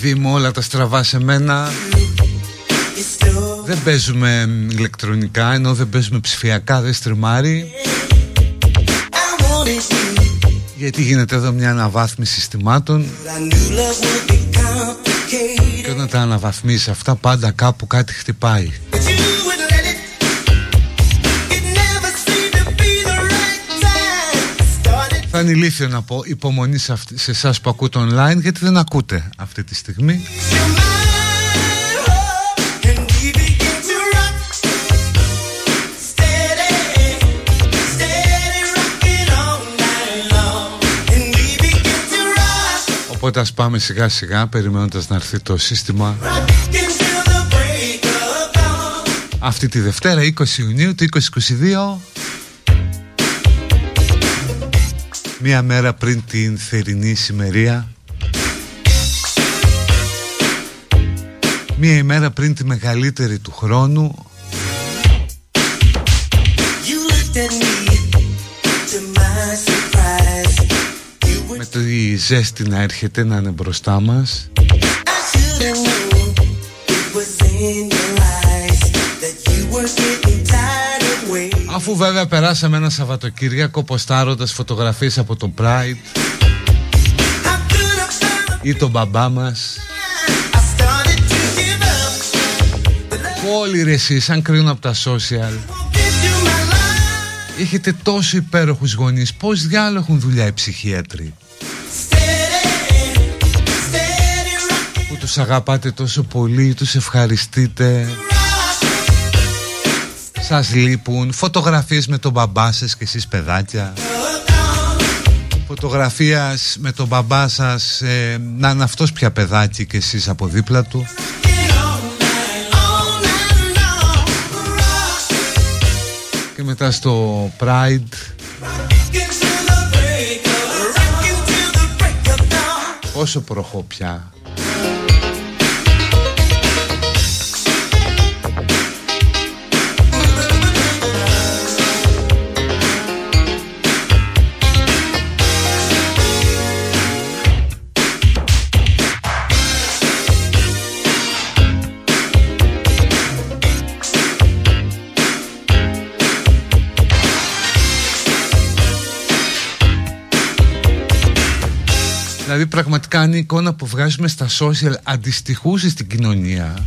παιδί μου όλα τα στραβά σε μένα. Δεν παίζουμε ηλεκτρονικά ενώ δεν παίζουμε ψηφιακά δεν στριμάρει. Γιατί γίνεται εδώ μια αναβάθμιση συστημάτων. Και όταν τα αναβαθμίσεις αυτά πάντα κάπου κάτι χτυπάει. Θα είναι ηλίθιο να πω υπομονή σε, σε εσάς που ακούτε online γιατί δεν ακούτε αυτή τη στιγμή. Οπότε ας πάμε σιγά σιγά περιμένοντας να έρθει το σύστημα. Αυτή τη Δευτέρα 20 Ιουνίου του 2022 Μία μέρα πριν την θερινή σημερία Μία ημέρα πριν τη μεγαλύτερη του χρόνου. Με το η ζέστη να έρχεται να είναι μπροστά μας. Αφού βέβαια περάσαμε ένα Σαββατοκύριακο ποστάροντας φωτογραφίες από το Pride ή τον μπαμπά μας Όλοι ρε εσείς αν κρίνουν από τα social. Έχετε τόσο υπέροχους γονείς Πώς διάλογο έχουν δουλειά οι ψυχίατροι. Που τους αγαπάτε τόσο πολύ Τους ευχαριστείτε. Σας λείπουν Φωτογραφίες με τον μπαμπά σας και εσείς παιδάκια. Φωτογραφίας με τον μπαμπά σας ε, Να είναι αυτός πια παιδάκι και εσείς από δίπλα του μετά στο Pride. Πόσο προχώ πια Δηλαδή πραγματικά αν η εικόνα που βγάζουμε στα social αντιστοιχούσε στην κοινωνία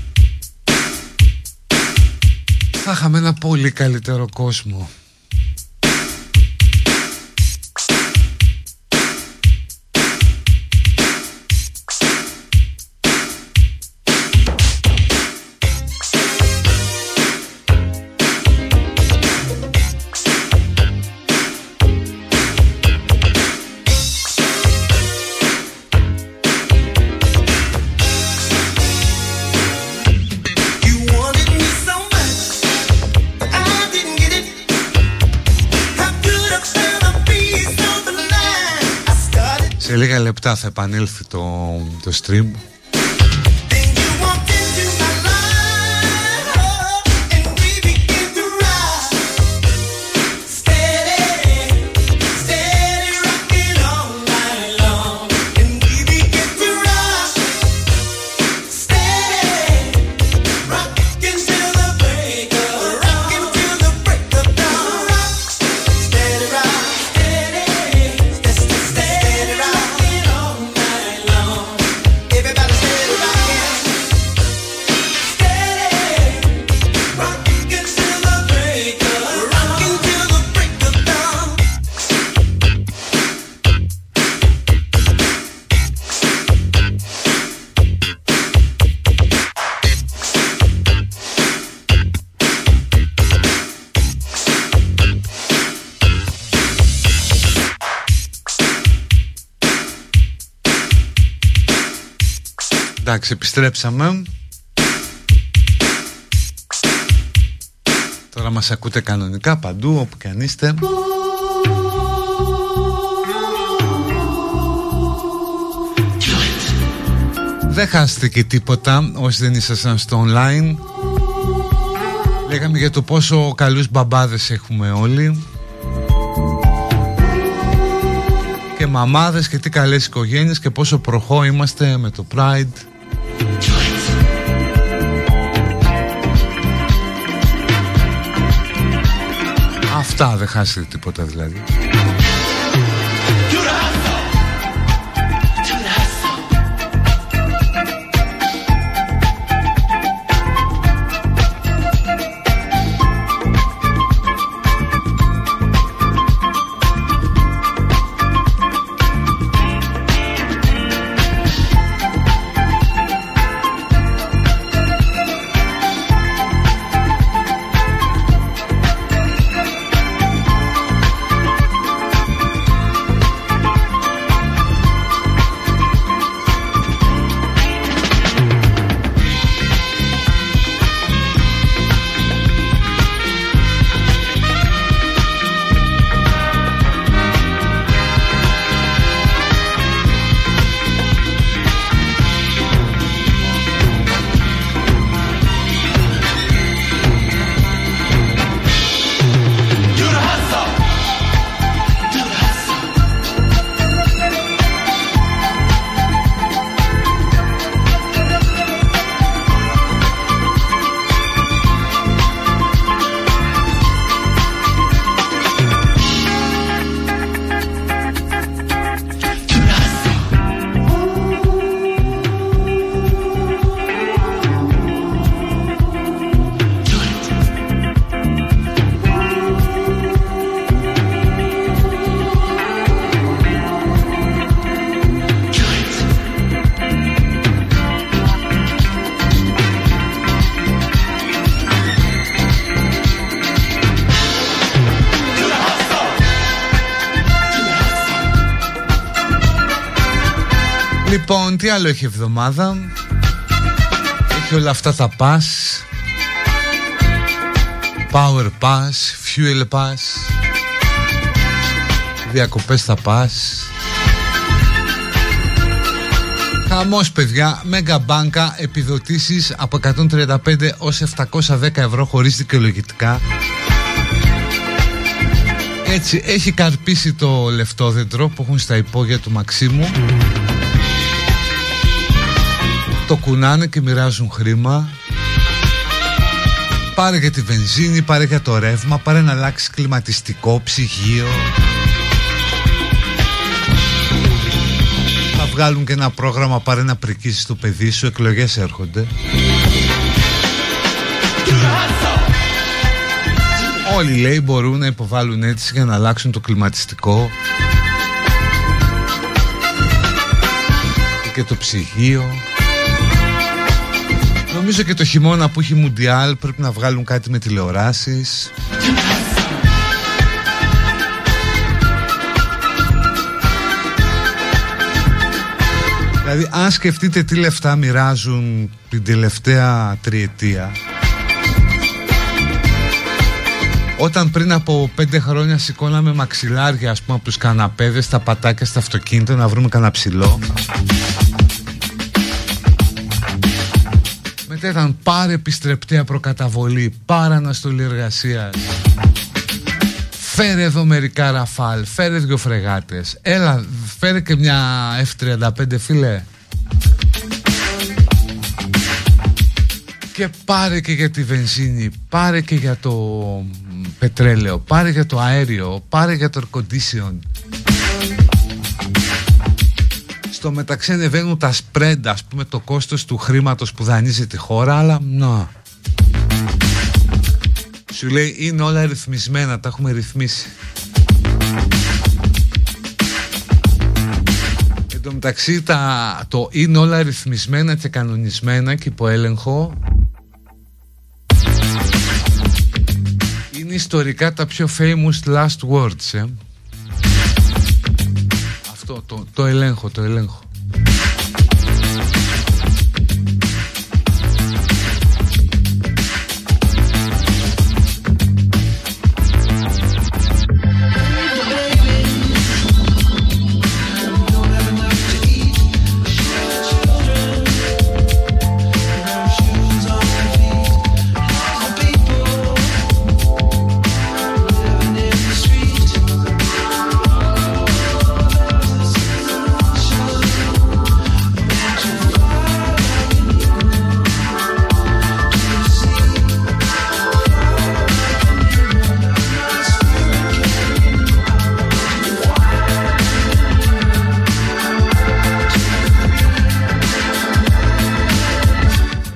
θα είχαμε ένα πολύ καλύτερο κόσμο. Σε λίγα λεπτά θα επανέλθει το, το stream Εντάξει, επιστρέψαμε. Τώρα μας ακούτε κανονικά παντού, όπου και αν είστε. Δεν χάσετε και τίποτα όσοι δεν ήσασταν στο online. Λέγαμε για το πόσο καλούς μπαμπάδες έχουμε όλοι. Και μαμάδες και τι καλές οικογένειες και πόσο προχώ είμαστε με το Pride Αυτά δεν χάσετε τίποτα δηλαδή άλλο έχει εβδομάδα. Έχει όλα αυτά τα pass Power pass, fuel pass. Διακοπές θα pass Χαμός παιδιά, Μέγα Μπάνκα επιδοτήσεις από 135 ως 710 ευρώ χωρίς δικαιολογητικά. Έτσι έχει καρπίσει το λεφτόδεντρο που έχουν στα υπόγεια του Μαξίμου το κουνάνε και μοιράζουν χρήμα. Πάρε για τη βενζίνη, πάρε για το ρεύμα Πάρε να αλλάξει κλιματιστικό, ψυγείο. Θα βγάλουν και ένα πρόγραμμα Πάρε να πρικίσεις το παιδί σου Εκλογές έρχονται. Όλοι λέει μπορούν να υποβάλουν αίτηση για να αλλάξουν το κλιματιστικό. Και το ψυγείο Νομίζω και το χειμώνα που έχει Μουντιάλ πρέπει να βγάλουν κάτι με τηλεοράσεις. Δηλαδή αν σκεφτείτε τι λεφτά μοιράζουν την τελευταία τριετία Όταν πριν από πέντε χρόνια σηκώναμε μαξιλάρια ας πούμε από τους καναπέδες, τα πατάκια στα αυτοκίνητα να βρούμε κανένα ψηλό ήταν πάρε επιστρεπτέα προκαταβολή, πάρε αναστολή εργασίας. Φέρε εδώ μερικά ραφάλ, φέρε δυο φρεγάτες. Έλα, φέρε και μια F35 φίλε. Και πάρε και για τη βενζίνη, πάρε και για το πετρέλαιο, πάρε για το αέριο, πάρε για το air condition. Στο μεταξύ ανεβαίνουν τα spread, ας πούμε, το κόστος του χρήματος που δανείζει τη χώρα, αλλά να. Σου λέει είναι όλα ρυθμισμένα, τα έχουμε ρυθμίσει. Εν τω μεταξύ τα, το είναι όλα ρυθμισμένα και κανονισμένα και υπό έλεγχο είναι ιστορικά τα πιο famous last words ε αυτό, το, το ελέγχω, το ελέγχω.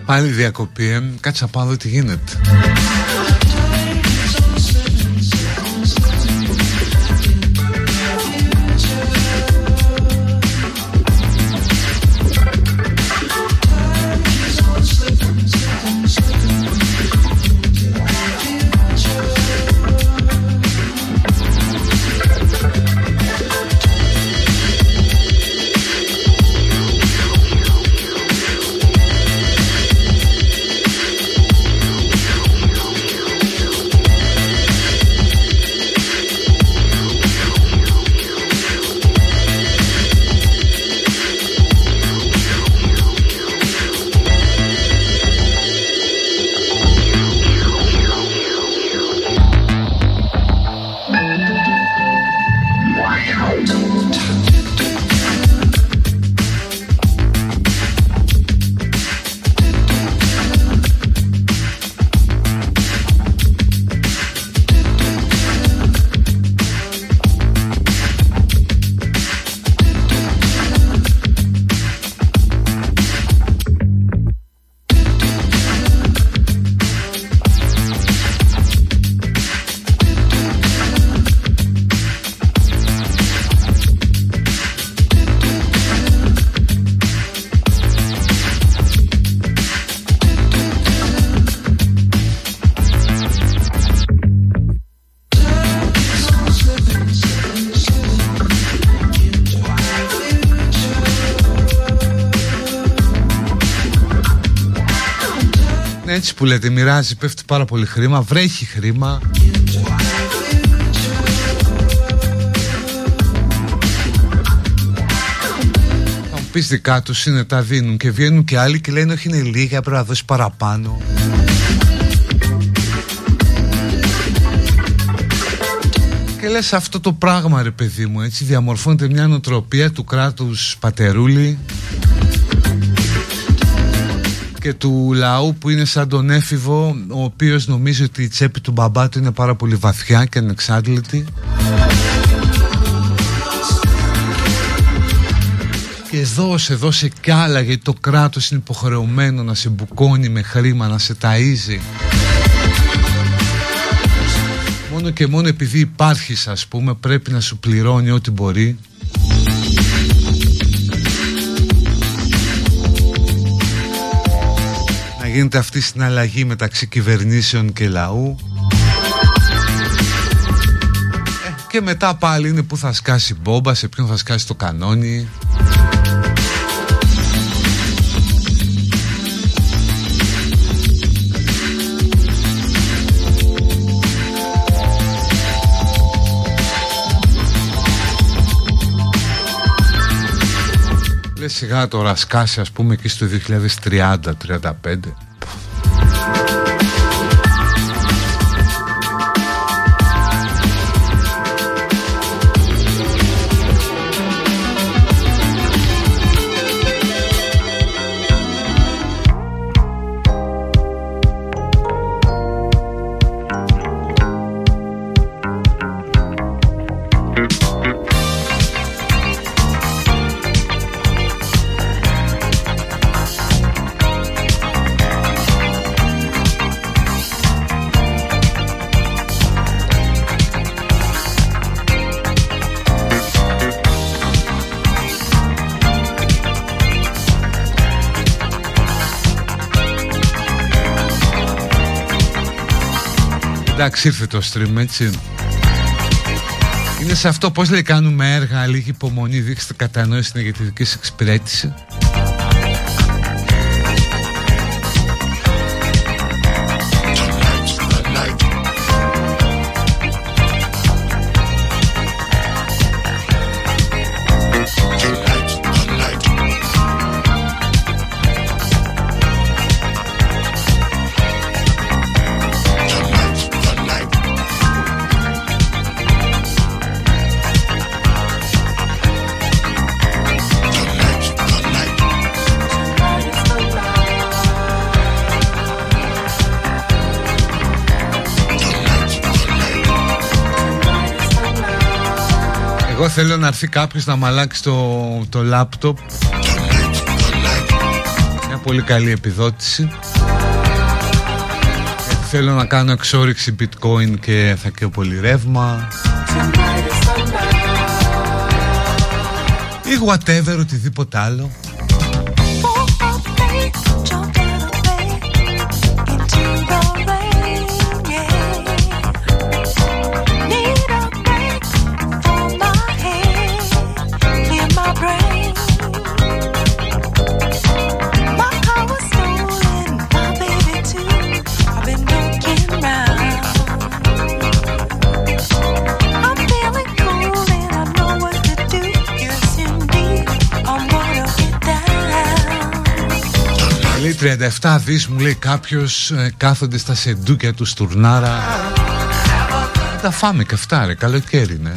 Πάλι διακοπή, ε. κάτσε να πάω τι γίνεται. Που λέτε μοιράζει πέφτει πάρα πολύ χρήμα βρέχει χρήμα. Θα μου πεις δικά τους είναι τα δίνουν και βγαίνουν και άλλοι και λένε όχι είναι λίγα πρέπει να δώσει παραπάνω Και λες αυτό το πράγμα ρε παιδί μου έτσι διαμορφώνεται μια νοοτροπία του κράτους πατερούλη και του λαού που είναι σαν τον έφηβο ο οποίος νομίζει ότι η τσέπη του μπαμπά του είναι πάρα πολύ βαθιά και ανεξάντλητη και δώσε, δώσε κι άλλα γιατί το κράτος είναι υποχρεωμένο να σε μπουκώνει με χρήμα, να σε ταΐζει. Μόνο και μόνο επειδή υπάρχεις ας πούμε πρέπει να σου πληρώνει ό,τι μπορεί γίνεται αυτή η συναλλαγή μεταξύ κυβερνήσεων και λαού. Ε, και μετά πάλι είναι που θα σκάσει μπόμπα, σε ποιον θα σκάσει το κανόνι. Λες σιγά τώρα σκάσει ας πούμε εκεί στο 2030-35 Εντάξει ήρθε το stream έτσι. Είναι σε αυτό πως λέει κάνουμε έργα Λίγη υπομονή δείξτε κατανόηση για τη δική σας εξυπηρέτηση θέλω να έρθει κάποιος να μαλάξει το, το λάπτοπ. Πολύ καλή επιδότηση. Γιατί θέλω να κάνω εξόριξη bitcoin και θα και πολύ ρεύμα. Ή whatever, οτιδήποτε άλλο 37 δις μου λέει κάποιος ε, κάθονται στα σεντούκια τους στουρνάρα Τα φάμε και αυτά ρε καλοκαίρι ναι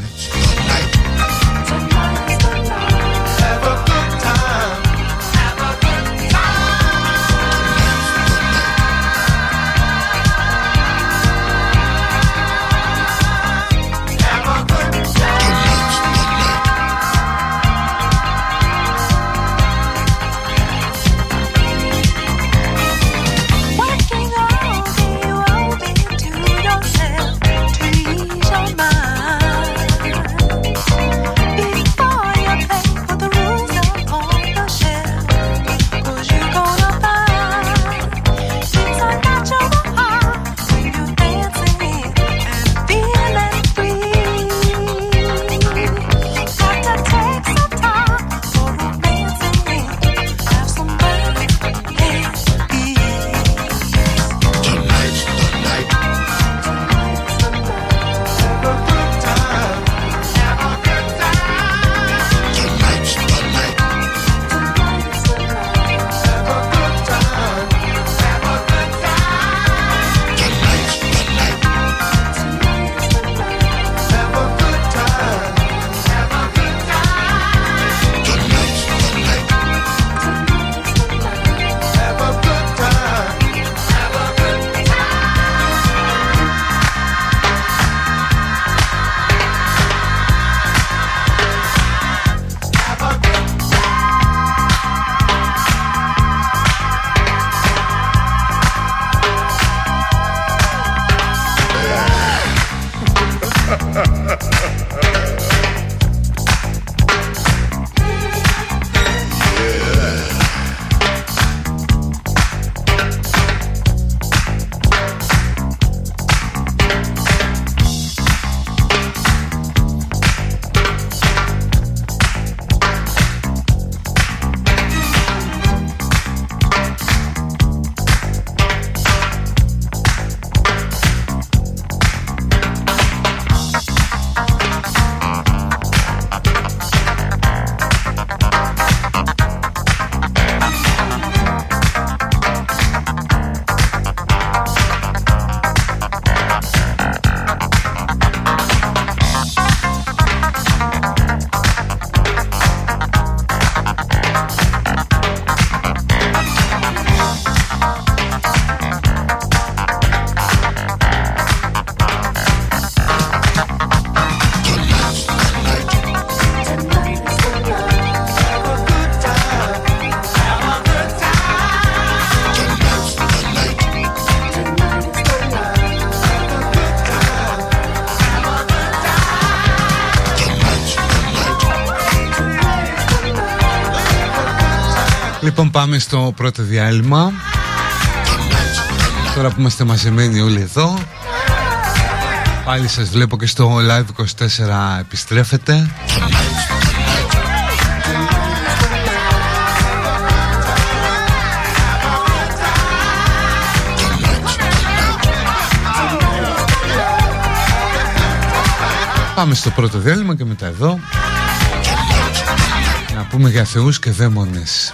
πάμε στο πρώτο διάλειμμα. Τώρα που είμαστε μαζεμένοι όλοι εδώ Πάλι σας βλέπω και στο Live 24 επιστρέφετε Πάμε στο πρώτο διάλειμμα και μετά εδώ. Να πούμε για θεούς και δαίμονες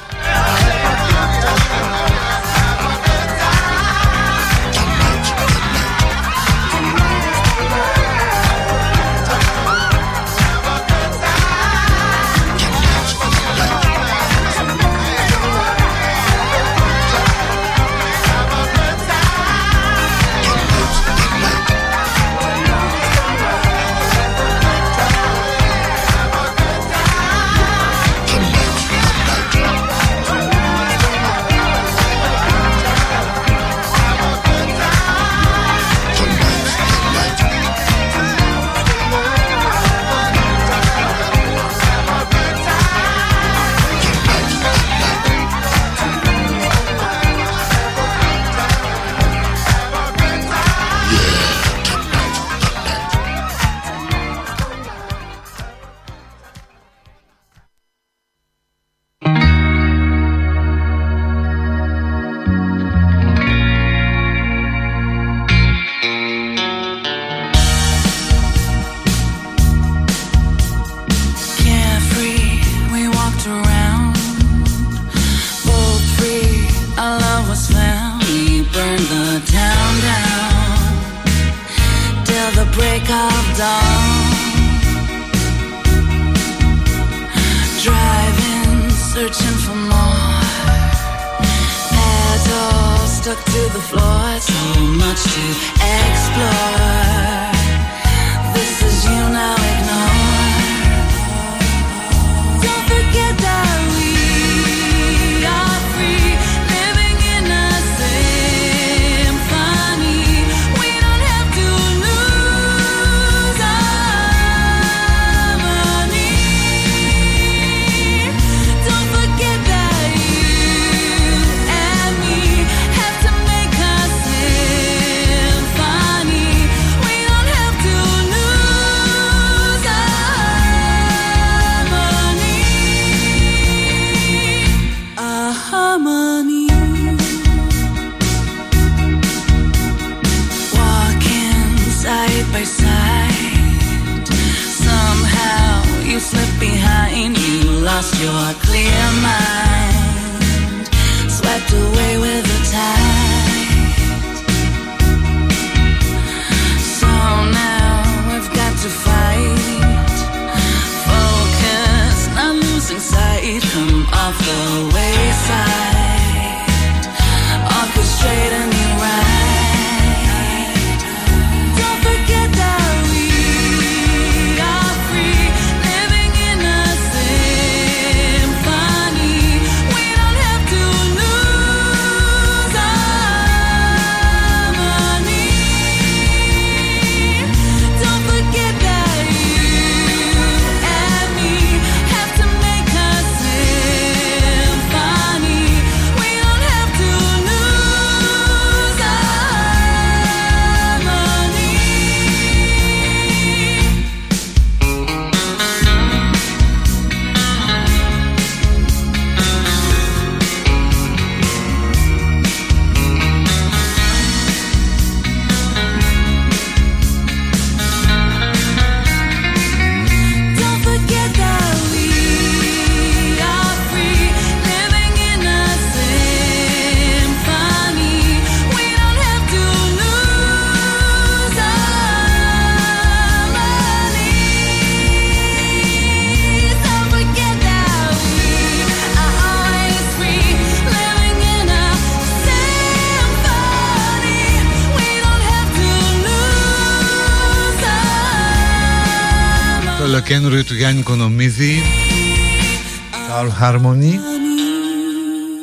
Harmony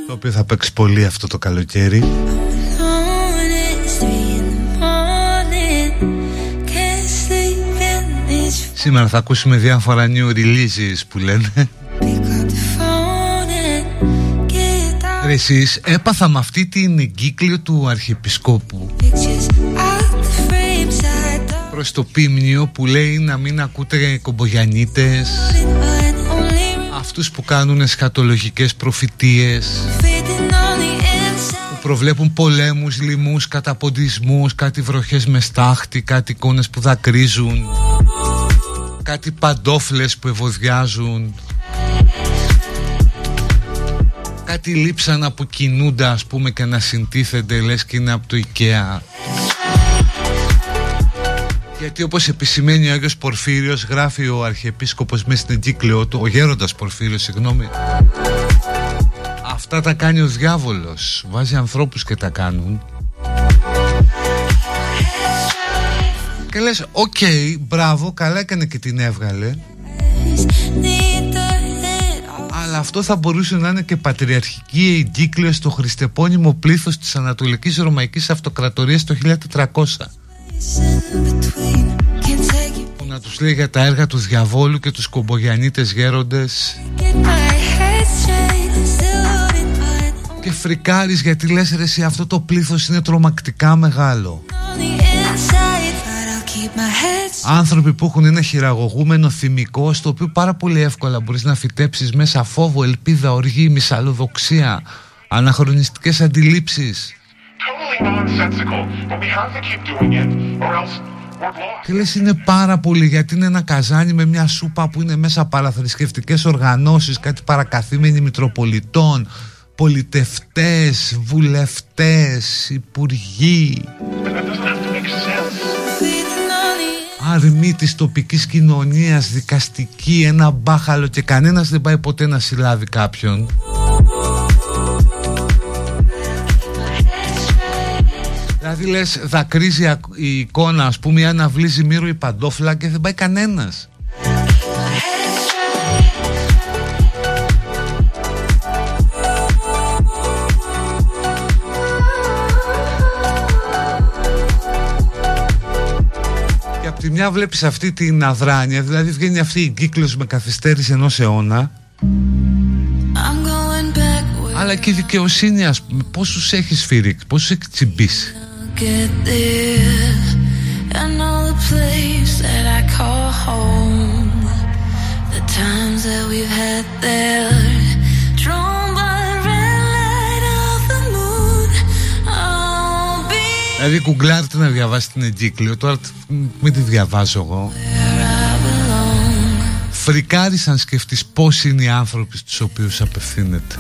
Το οποίο θα παίξει πολύ αυτό το καλοκαίρι. Σήμερα θα ακούσουμε διάφορα new releases που λένε. Ρε εσείς έπαθα με αυτή την εγκύκλιο του Αρχιεπισκόπου. Προς το πίμνιο που λέει να μην ακούτε κομπογιανίτες αυτούς που κάνουν εσχατολογικές προφητείες που προβλέπουν πολέμους, λοιμούς, καταποντισμούς κάτι βροχές με στάχτη, κάτι εικόνες που δακρύζουν κάτι παντόφλες που ευωδιάζουν κάτι λείψανα που κινούνται ας πούμε και να συντίθενται λες και είναι από το IKEA γιατί όπως επισημαίνει ο Άγιος Πορφύριος γράφει ο Αρχιεπίσκοπος μέσα στην εγκύκλιο του, ο Γέροντας Πορφύριος συγγνώμη. Αυτά τα κάνει ο διάβολος, βάζει ανθρώπους και τα κάνουν. Και λες, οκ, μπράβο, καλά έκανε και την έβγαλε Αλλά αυτό θα μπορούσε να είναι και πατριαρχική εγκύκλιο στο χριστεπώνυμο πλήθος της Ανατολικής Ρωμαϊκής Αυτοκρατορίας το 1400 που να τους λέει για τα έργα του διαβόλου και τους κομπογιανίτες γέροντες. Και φρικάρεις γιατί λες ρε εσύ αυτό το πλήθος είναι τρομακτικά μεγάλο. Άνθρωποι που έχουν ένα χειραγωγούμενο θυμικό στο οποίο πάρα πολύ εύκολα μπορείς να φυτέψεις μέσα φόβο, ελπίδα, οργή, μυσαλλοδοξία, αναχρονιστικές αντιλήψεις Και λες είναι πάρα πολύ γιατί είναι ένα καζάνι με μια σούπα που είναι μέσα παραθρησκευτικές οργανώσεις, κάτι παρακαθήμενοι μητροπολιτών, πολιτευτές, βουλευτές, υπουργοί. αρμή της τοπικής κοινωνίας, δικαστική, ένα μπάχαλο και κανένας δεν πάει ποτέ να συλλάβει κάποιον. Δηλαδή λες δακρύζει η εικόνα ας πούμε ή αναβλύζει μύρο η παντόφλα και δεν πάει κανένας. Και από τη μια βλέπεις αυτή την αδράνεια, δηλαδή βγαίνει αυτή η κύκλος με καθυστέρηση ενός αιώνα I'm going back where αλλά και η δικαιοσύνη ας πούμε πόσους έχεις σφυρίξει, πόσους έχεις τσιμπήσει I'll get there. I know the place that I call home. The times that we've had there. Drawn by the red light of the moon. I'll be Δηλαδή κουγκλάρτε να διαβάσει την εγκύκλιο Τώρα τ- μην τη διαβάζω εγώ where I belong. Φρικάρεις αν σκεφτείς πώς είναι οι άνθρωποι στους οποίους απευθύνεται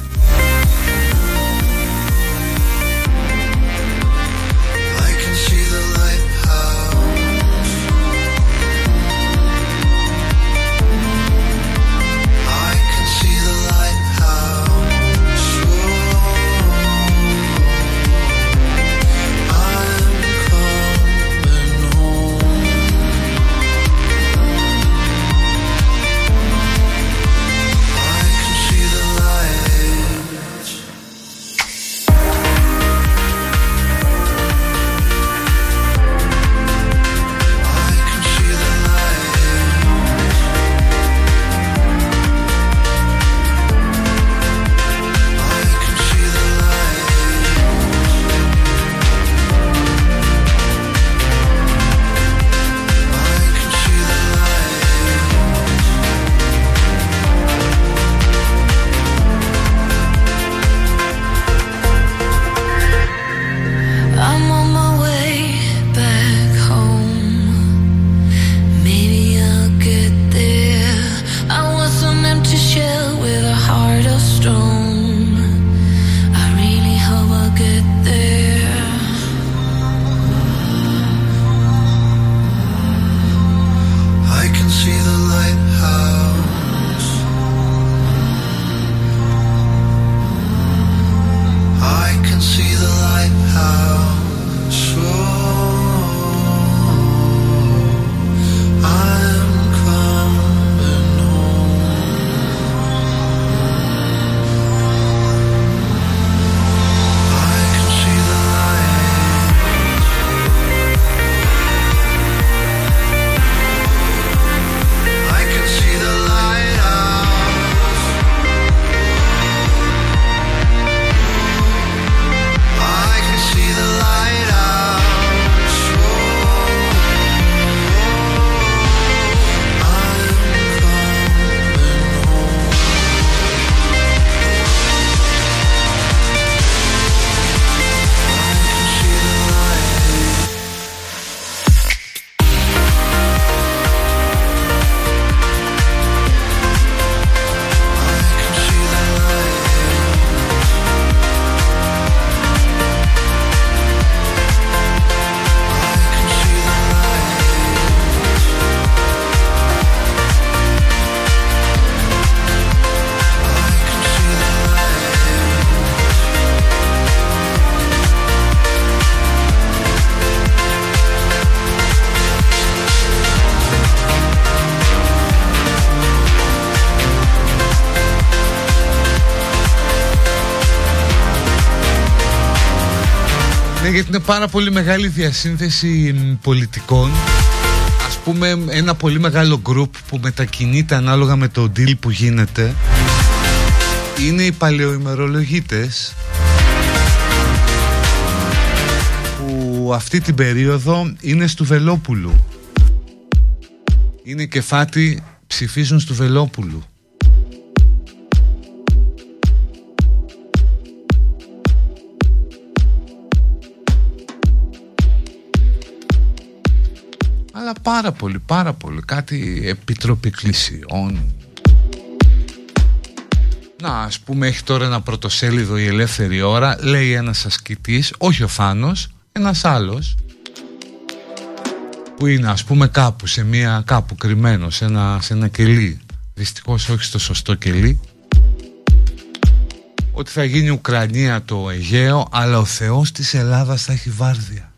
πάρα πολύ μεγάλη διασύνθεση μ, πολιτικών. Ας πούμε ένα πολύ μεγάλο γκρουπ που μετακινείται ανάλογα με το deal που γίνεται Είναι οι παλαιοημερολογίτες Που αυτή την περίοδο είναι στο Βελόπουλου Είναι κεφάτι ψηφίζουν στο Βελόπουλου πάρα πολύ, πάρα πολύ. Κάτι επιτροπή εκκλησιών. Να, ας πούμε, έχει τώρα ένα πρωτοσέλιδο η ελεύθερη ώρα. Λέει ένας ασκητής, όχι ο Φάνος, ένας άλλος. που είναι ας πούμε κάπου σε μια κάπου κρυμμένο σε ένα, σε ένα κελί δυστυχώς όχι στο σωστό κελί ότι θα γίνει Ουκρανία το Αιγαίο αλλά ο Θεός της Ελλάδας θα έχει βάρδια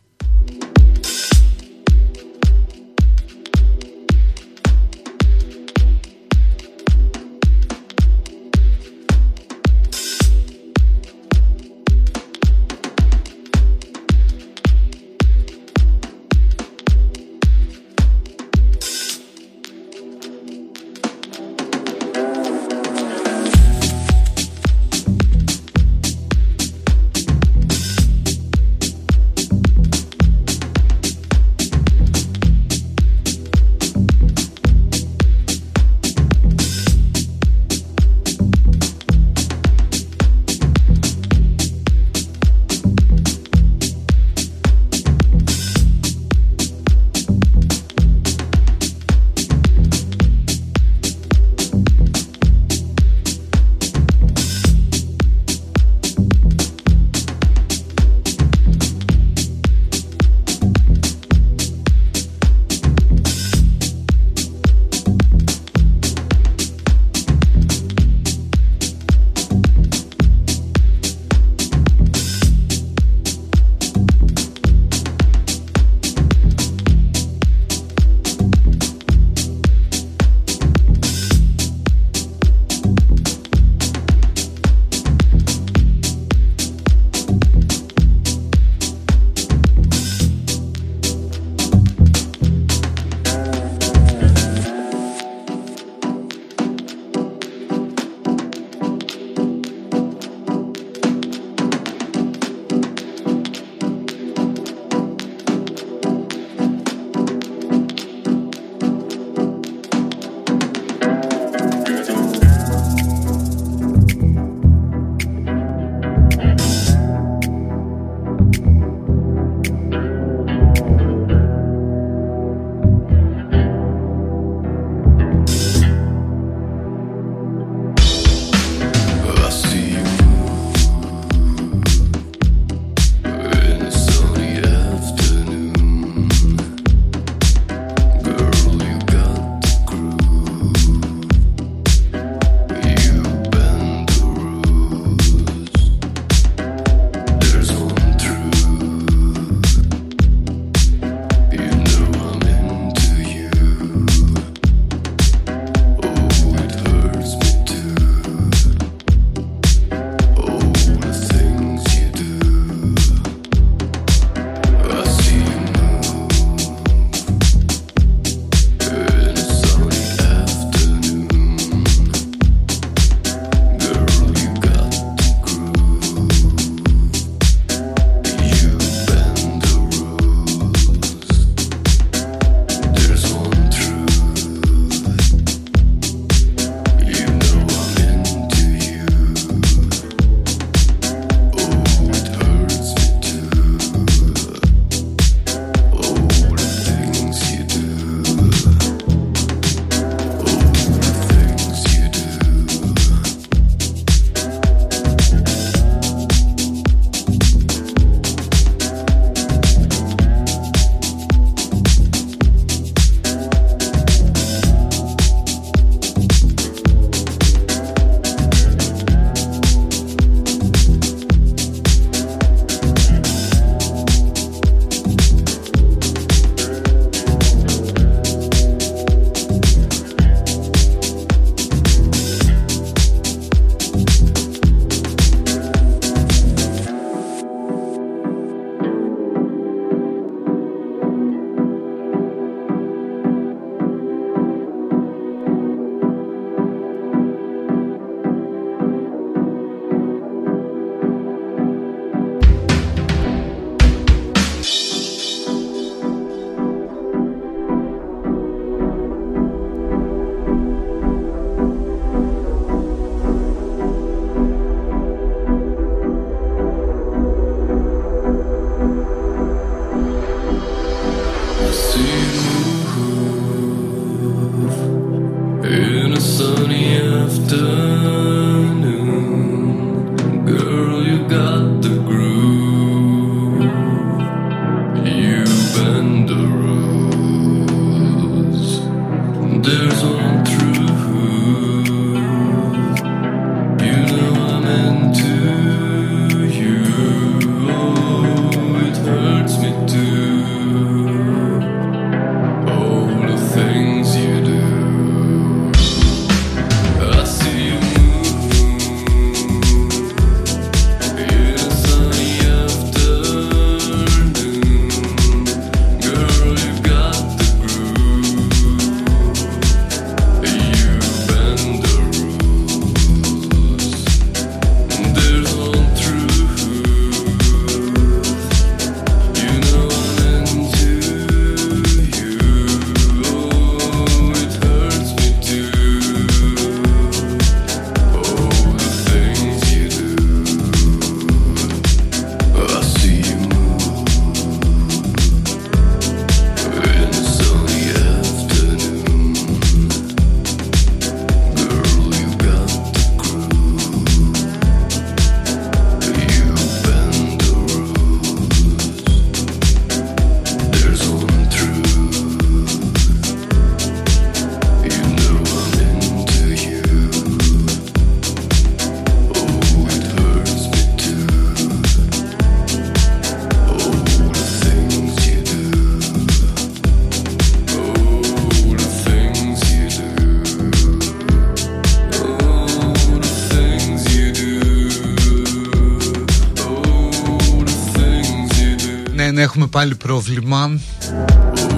πάλι πρόβλημα.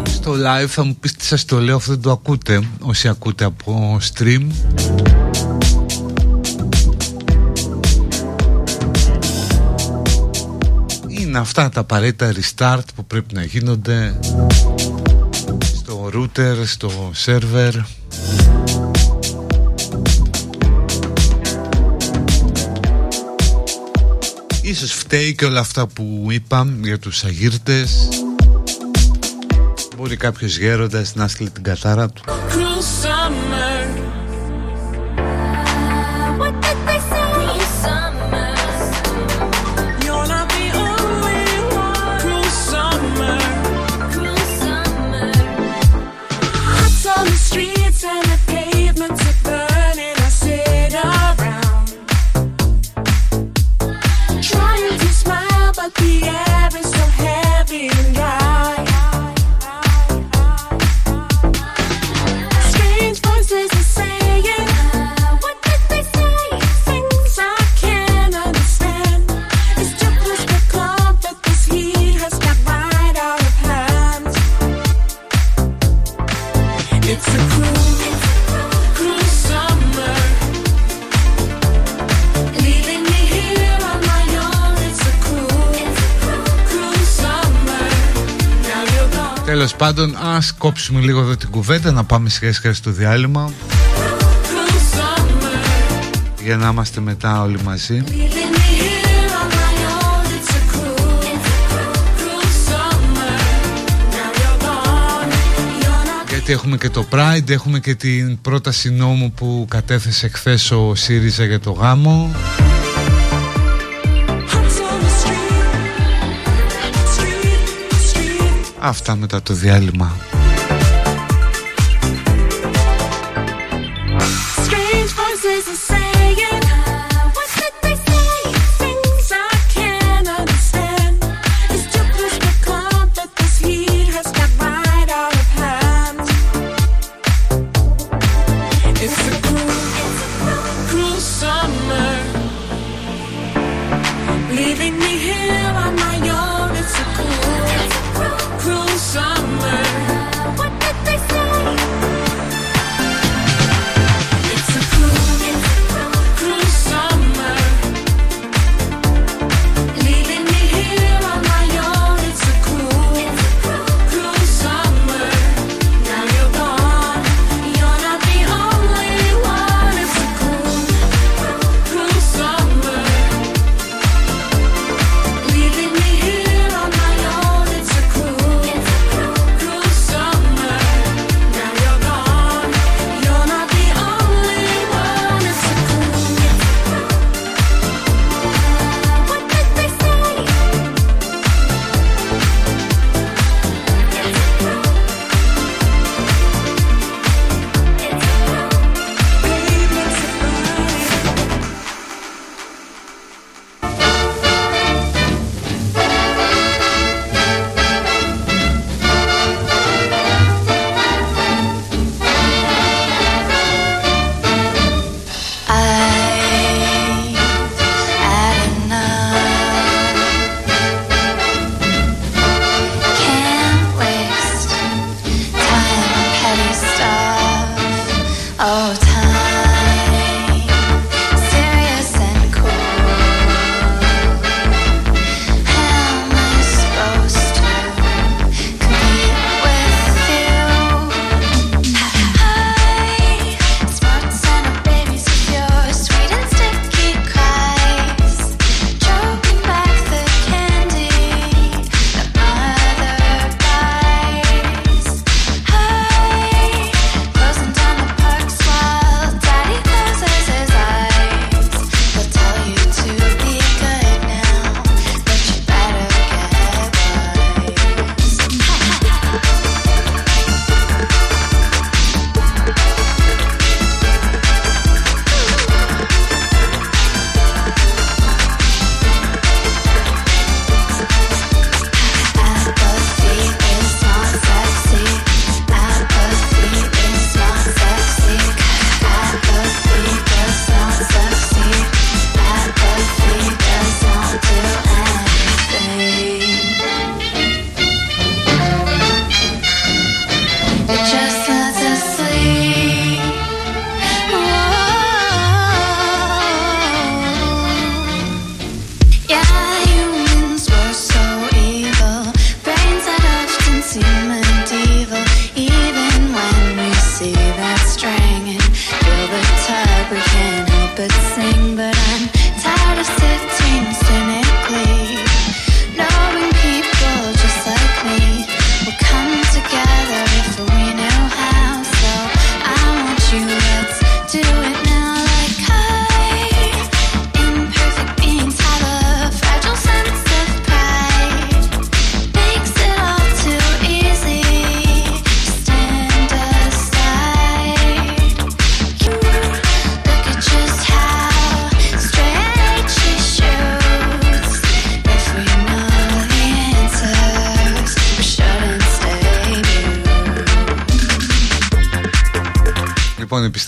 Στο live θα μου πεις τι σας το λέω Αυτό δεν το ακούτε Όσοι ακούτε από stream. Είναι αυτά τα απαραίτητα restart που πρέπει να γίνονται Στο router, στο server Ίσως φταίει και όλα αυτά που είπα για τους αγύρτες Μπορεί κάποιος γέροντας να άσχελε την καθάρα του πάντων ας κόψουμε λίγο εδώ την κουβέντα Να πάμε σιγά σιγά στο διάλειμμα Cruel summer. Για να είμαστε μετά όλοι μαζί Leaving me here on my own, it's a cruel, cruel summer. Now you're gone, you're not Γιατί έχουμε και το Pride Έχουμε και την πρόταση νόμου που κατέθεσε χθες ο ΣΥΡΙΖΑ για το γάμο Αυτά μετά το διάλειμμα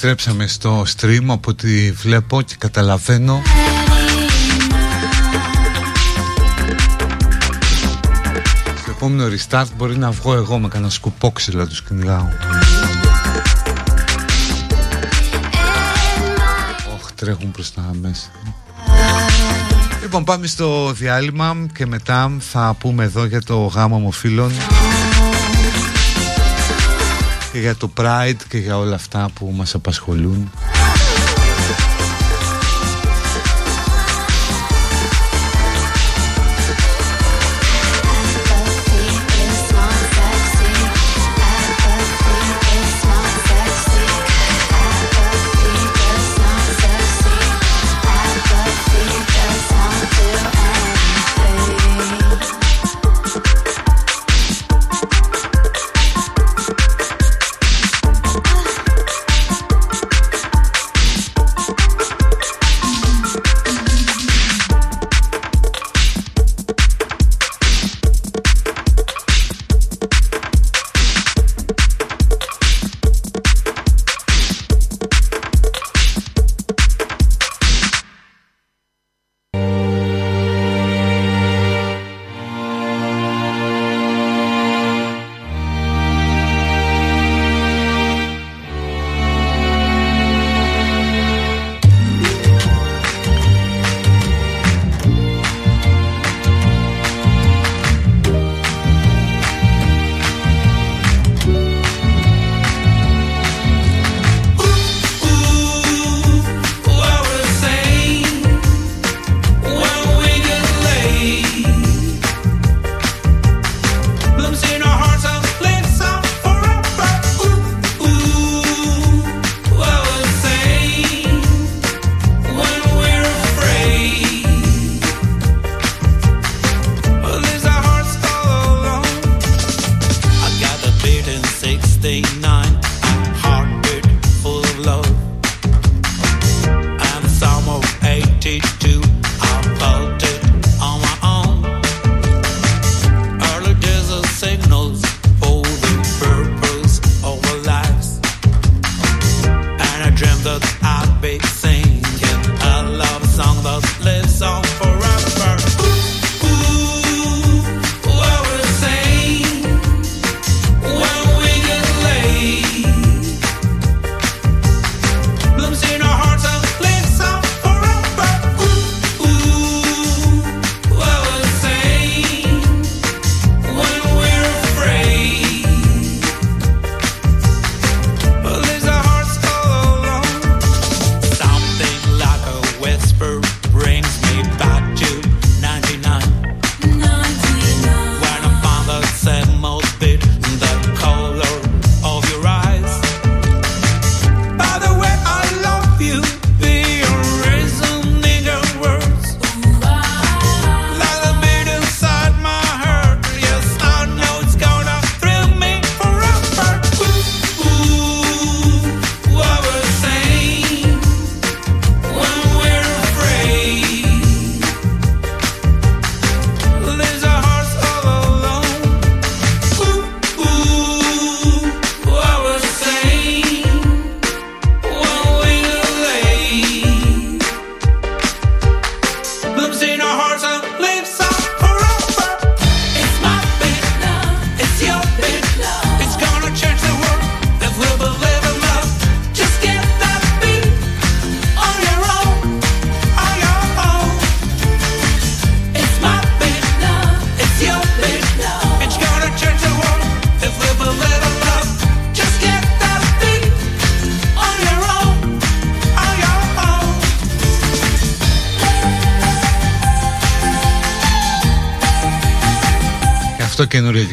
επιστρέψαμε στο stream από ό,τι βλέπω και καταλαβαίνω. Στο επόμενο restart μπορεί να βγω εγώ με κανένα σκουπόξυλο να τους κυνηγάω. Ωχ, τρέχουν προς τα μέσα. Λοιπόν, πάμε στο διάλειμμα και μετά θα πούμε εδώ για το γάμα μου φίλων και για το Pride και για όλα αυτά που μας απασχολούν.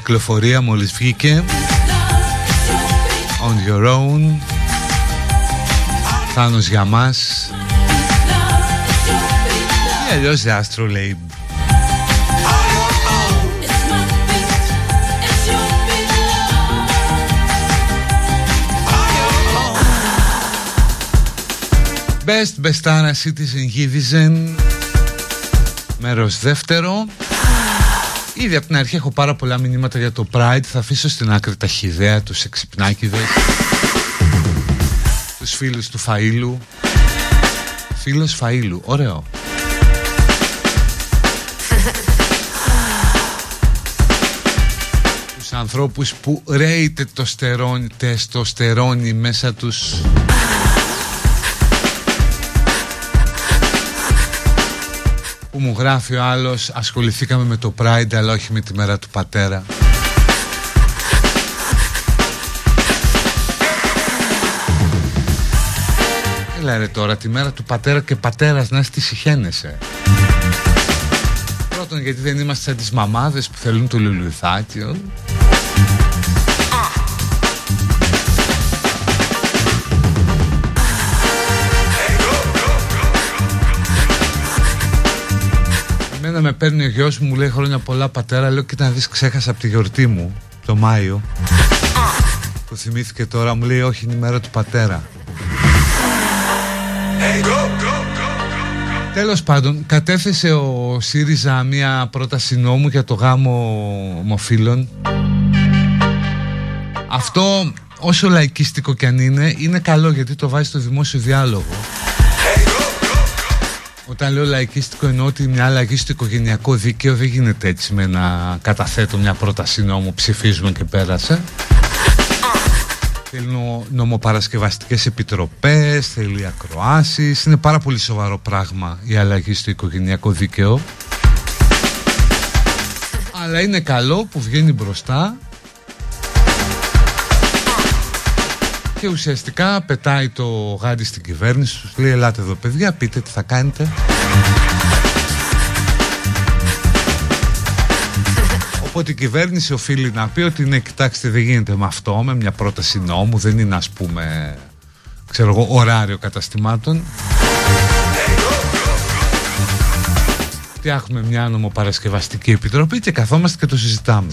Κυκλοφορία μόλις βγήκε. On Your Own. Θάνος για μας. Ή αλλιώς The Astrolabe Best Bestara Citizen Givizen Μέρος δεύτερο Ήδη από την αρχή έχω πάρα πολλά μηνύματα για το Pride. Θα αφήσω στην άκρη τα χιδέα, τους εξυπνάκιδες Τους φίλους του Φαΐλου. Φίλος Φαΐλου, ωραίο. Τους ανθρώπους που ρέει τεστοστερόνι, τεστοστερόνι μέσα τους γράφει ο άλλος ασχοληθήκαμε με το Pride αλλά όχι με τη μέρα του πατέρα Έλα ρε τώρα τη μέρα του πατέρα και πατέρας να στη συχαίνεσαι Πρώτον γιατί δεν είμαστε σαν τις μαμάδες που θέλουν το λουλουθάκι με παίρνει ο γιος μου, μου λέει χρόνια πολλά πατέρα Λέω κοίτα να δεις ξέχασα από τη γιορτή μου Το Μάιο Το θυμήθηκε τώρα, μου λέει όχι είναι η μέρα του πατέρα Τέλος πάντων, κατέθεσε ο ΣΥΡΙΖΑ μία πρόταση νόμου για το γάμο ομοφύλων. Αυτό, όσο λαϊκίστικο κι αν είναι, είναι καλό γιατί το βάζει στο δημόσιο διάλογο. Όταν λέω λαϊκίστικο εννοώ ότι μια αλλαγή στο οικογενειακό δίκαιο δεν γίνεται έτσι με να καταθέτω μια πρόταση νόμου, ψηφίζουμε και πέρασε. Θέλει νομοπαρασκευαστικές επιτροπές, θέλει ακροάσεις. Είναι πάρα πολύ σοβαρό πράγμα η αλλαγή στο οικογενειακό δίκαιο. Αλλά είναι καλό που βγαίνει μπροστά και ουσιαστικά πετάει το γάντι στην κυβέρνηση τους λέει ελάτε εδώ παιδιά πείτε τι θα κάνετε Οπότε η κυβέρνηση οφείλει να πει ότι ναι κοιτάξτε δεν γίνεται με αυτό με μια πρόταση νόμου δεν είναι ας πούμε ξέρω εγώ ωράριο καταστημάτων Φτιάχνουμε μια νομοπαρασκευαστική επιτροπή και καθόμαστε και το συζητάμε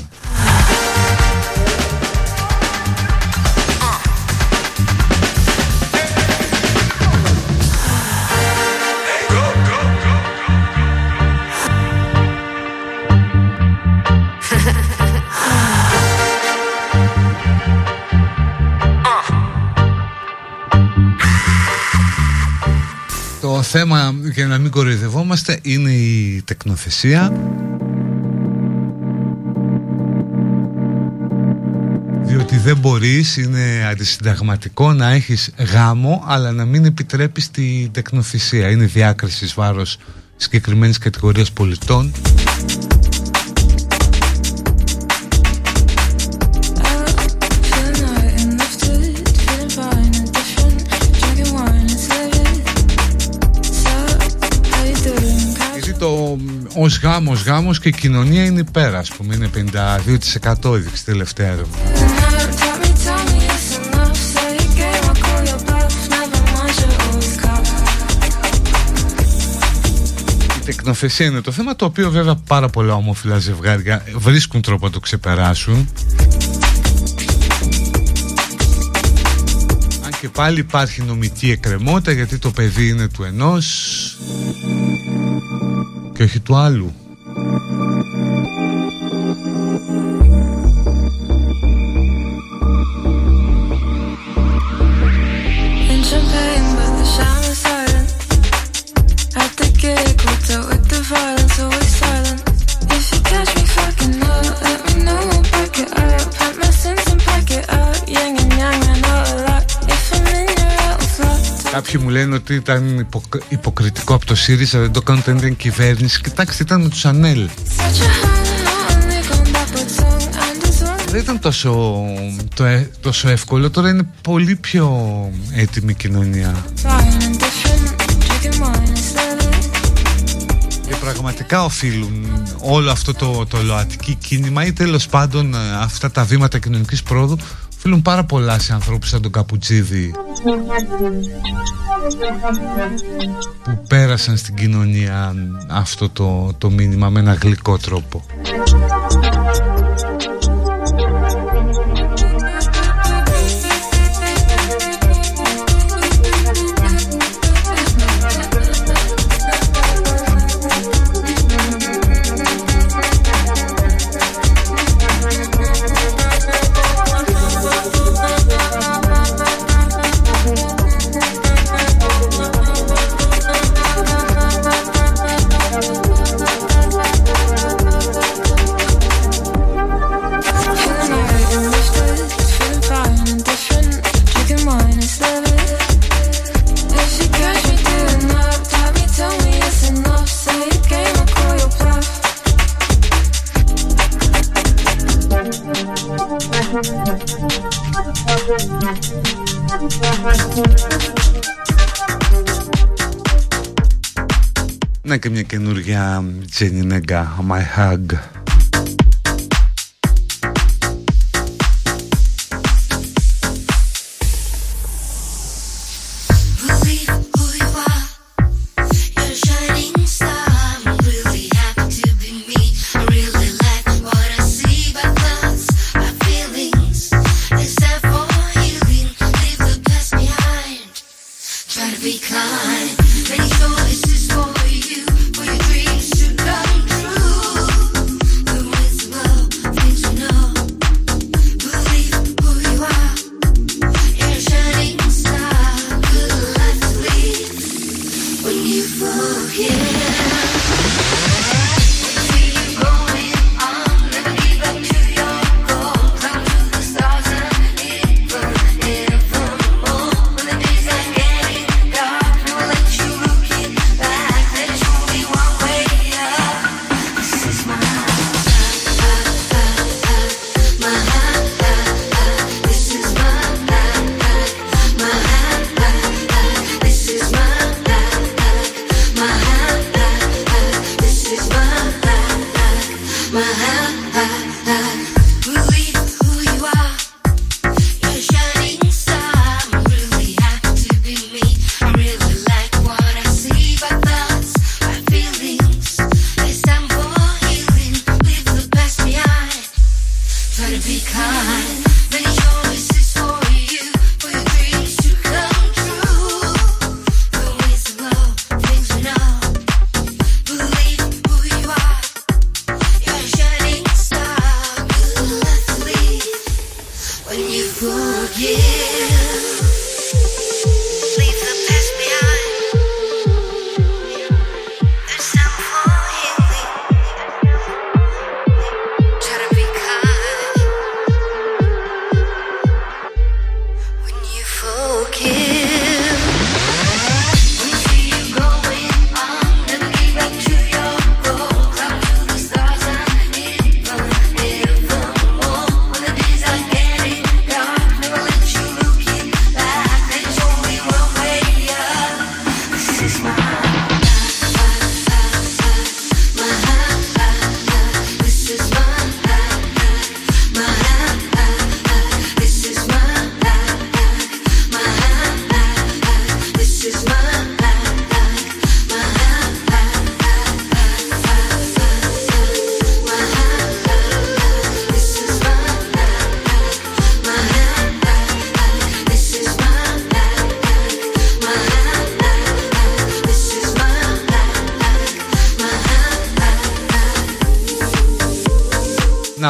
θέμα για να μην κοροϊδευόμαστε είναι η τεκνοθεσία. Διότι δεν μπορείς, είναι αντισυνταγματικό να έχεις γάμο αλλά να μην επιτρέπεις τη τεκνοθεσία. Είναι διάκριση βάρος συγκεκριμένης κατηγορίας πολιτών το ως γάμος γάμος και η κοινωνία είναι υπέρα ας πούμε Είναι 52% έδειξε τελευταία έρευνα. Η τεκνοθεσία είναι το θέμα το οποίο βέβαια πάρα πολλά ομόφυλα ζευγάρια βρίσκουν τρόπο να το ξεπεράσουν και πάλι υπάρχει νομική εκκρεμότητα γιατί το παιδί είναι του ενός και όχι του άλλου Κάποιοι μου λένε ότι ήταν υποκριτικό από το ΣΥΡΙΖΑ, δεν το κάνουν όταν ήταν κυβέρνηση. Κοιτάξτε, ήταν τους Ανέλ. Δεν ήταν τόσο, ε- τόσο εύκολο, τώρα είναι πολύ πιο έτοιμη κοινωνία. Και πραγματικά οφείλουν όλο αυτό το, το ΛΟΑΤΚΙ κίνημα ή τέλος πάντων ε, αυτά τα βήματα κοινωνικής πρόοδου φίλουν πάρα πολλά σε ανθρώπους σαν τον Καπουτσίδη που πέρασαν στην κοινωνία αυτό το, το μήνυμα με ένα γλυκό τρόπο. Jenny Naga, my hug.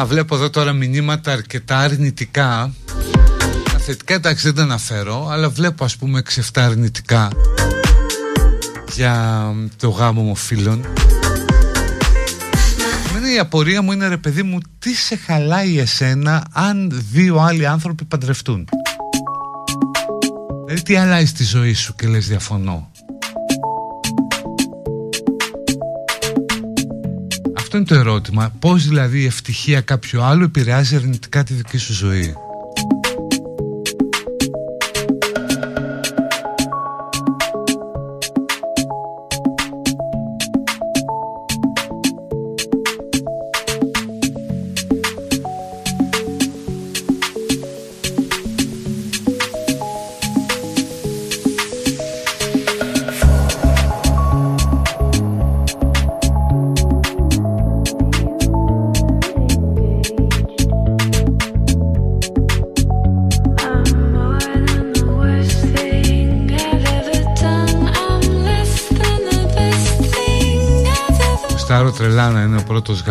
Βλέπω εδώ τώρα μηνύματα αρκετά αρνητικά. Τα θετικά εντάξει δεν τα αναφέρω, αλλά βλέπω ας πούμε 6-7 αρνητικά για το γάμο μου φίλων. Εμένα η απορία μου είναι ρε παιδί μου, τι σε χαλάει εσένα αν δύο άλλοι άνθρωποι παντρευτούν; Δηλαδή τι αλλάζει τη ζωή σου και λες διαφωνώ; Αυτό το ερώτημα. Πώς δηλαδή η ευτυχία κάποιου άλλου επηρεάζει αρνητικά τη δική σου ζωή;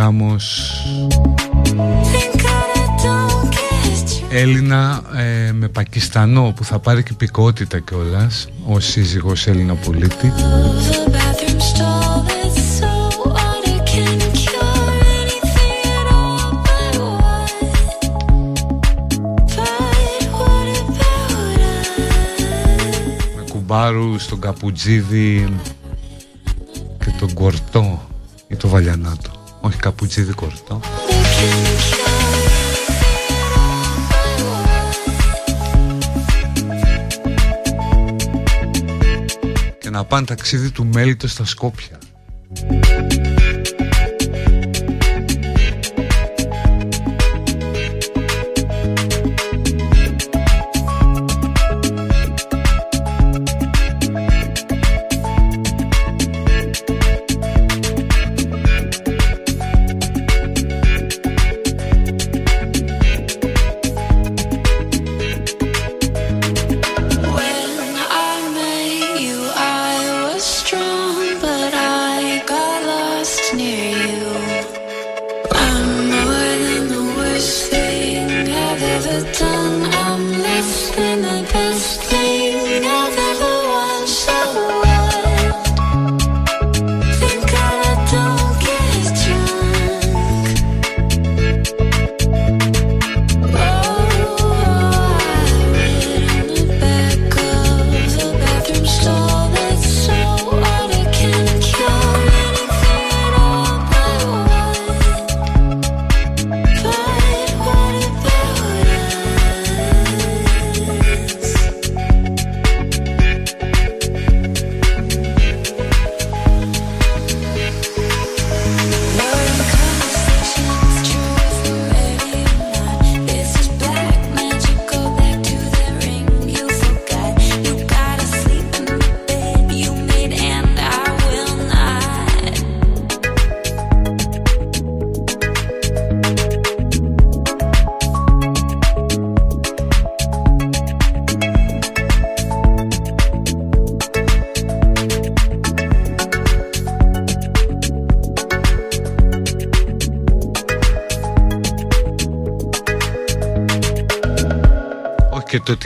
Γάμος. Έλληνα ε, με Πακιστανό που θα πάρει και υπηκότητα κιόλας ο σύζυγος Έλληνα πολίτη με κουμπάρου στον Καπουτζίδη και τον Κορτό ή το Βαλιανάτο όχι Καπουτζίδη Κορτό και να πάνε ταξίδι του μέλιτος στα Σκόπια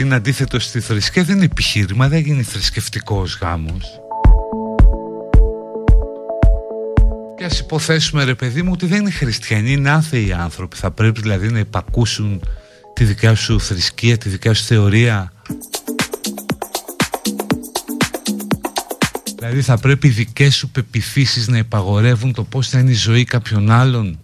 είναι αντίθετο στη θρησκεία δεν είναι επιχείρημα, δεν γίνει θρησκευτικός γάμος. Και ας υποθέσουμε ρε παιδί μου ότι δεν είναι χριστιανοί, είναι άθεοι άνθρωποι. Θα πρέπει δηλαδή να υπακούσουν τη δικιά σου θρησκεία, τη δικιά σου θεωρία. Δηλαδή θα πρέπει οι δικές σου πεπιθήσεις να υπαγορεύουν το πώς θα είναι η ζωή κάποιον άλλον.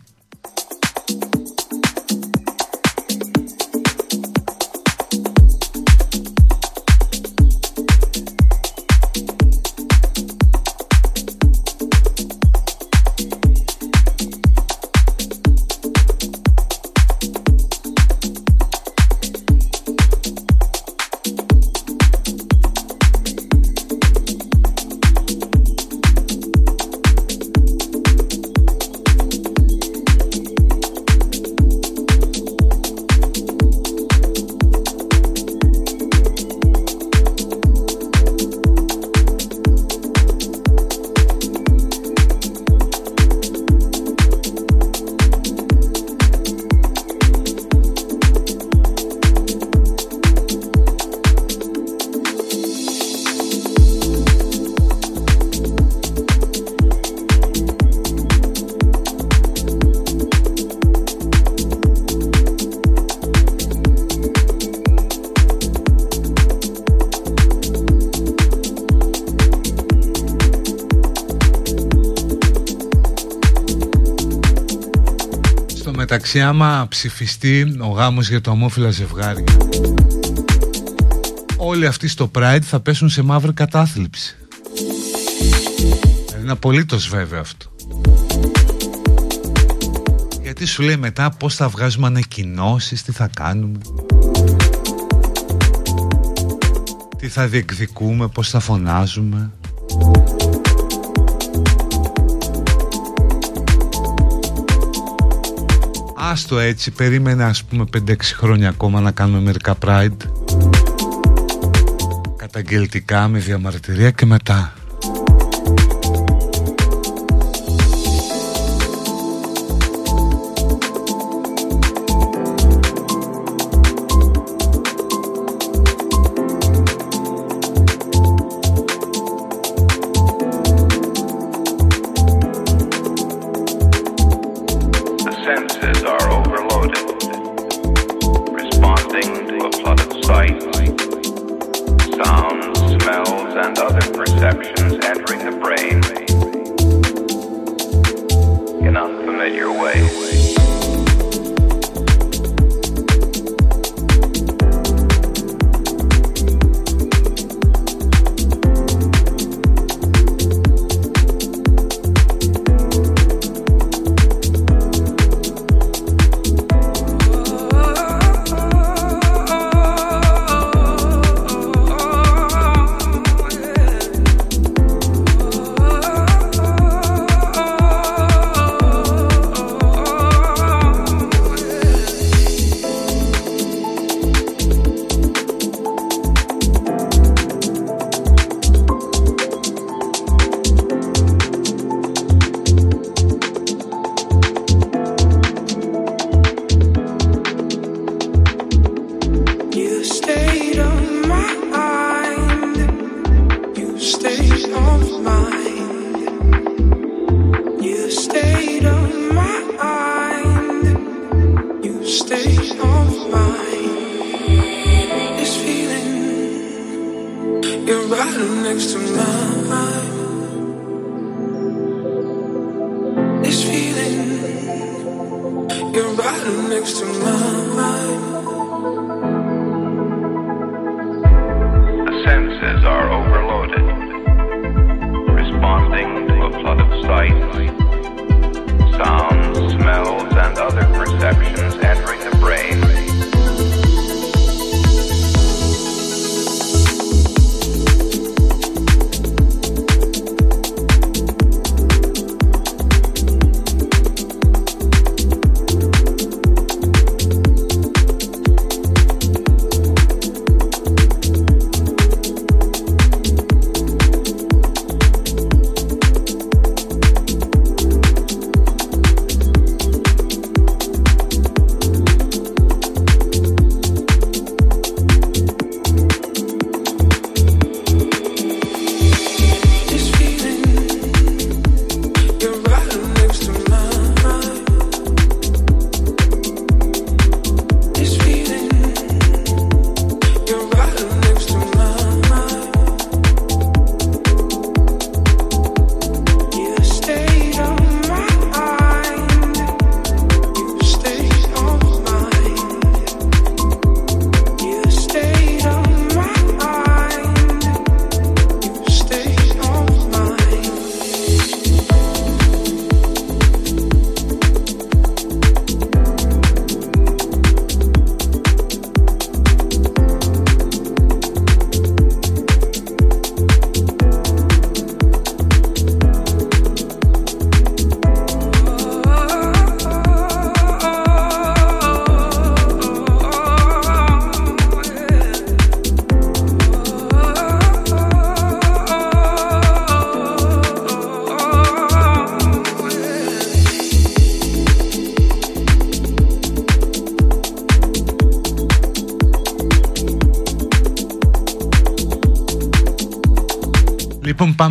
Μεταξύ άμα ψηφιστεί ο γάμος για το ομόφυλα ζευγάρια Όλοι αυτοί στο Pride θα πέσουν σε μαύρη κατάθλιψη. Είναι απολύτως βέβαιο αυτό. Γιατί σου λέει μετά πώς θα βγάζουμε ανακοινώσεις, τι θα κάνουμε Τι θα διεκδικούμε, πώς θα φωνάζουμε Άστο έτσι, περίμενα ας πούμε 5-6 χρόνια ακόμα να κάνουμε μερικά Pride. Καταγγελτικά με διαμαρτυρία και μετά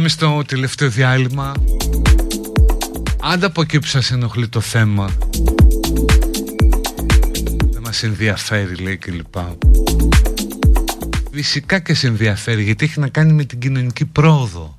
πάμε στο τελευταίο διάλειμμα. Άντα από εκεί που σας ενοχλεί το θέμα. Δεν μας ενδιαφέρει λέει και λοιπά. Φυσικά και σε ενδιαφέρει γιατί έχει να κάνει με την κοινωνική πρόοδο.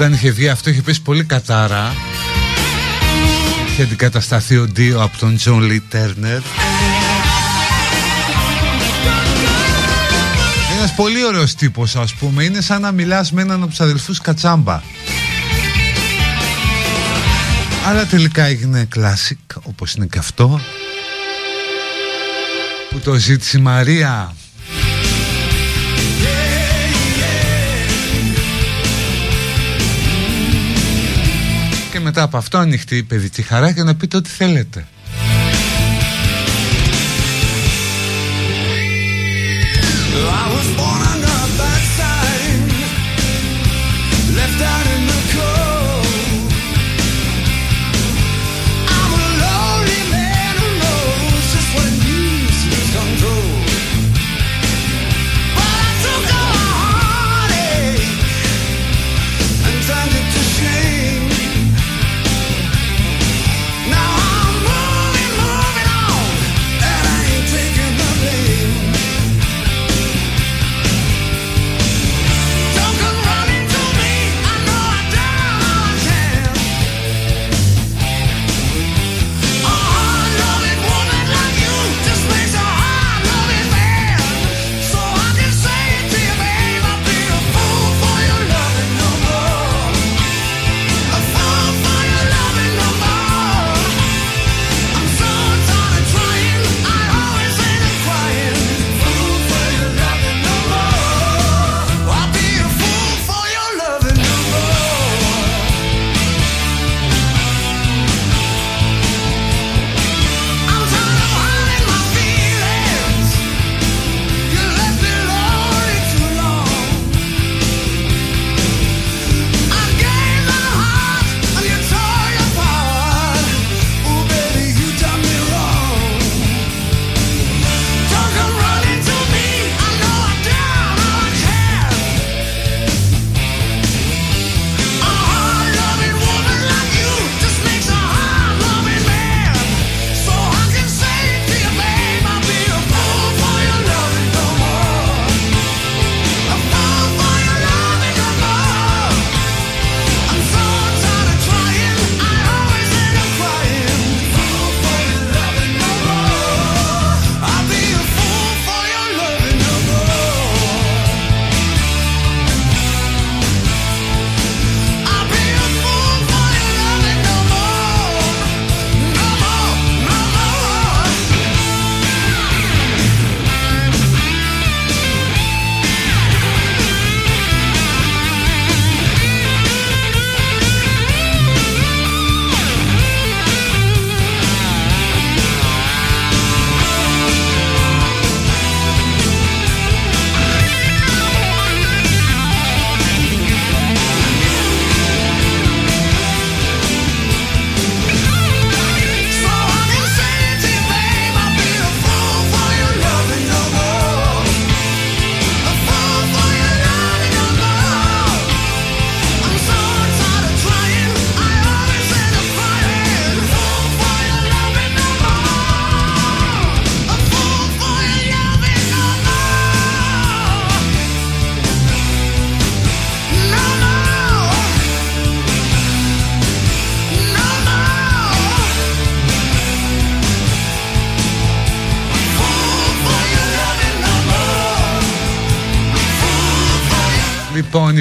Όταν είχε βγει αυτό είχε πέσει πολύ κατάρα Είχε αντικατασταθεί ο Ντίο από τον Τζο Λιν Τέρνερ. Ένας πολύ ωραίος τύπος ας πούμε. Είναι σαν να μιλάς με έναν από τους αδελφούς Κατσάμπα. Αλλά τελικά έγινε classic όπως είναι και αυτό Που το ζήτησε η Μαρία μετά από αυτό ανοιχτή η παιδική χαρά και να πείτε ό,τι θέλετε. I was born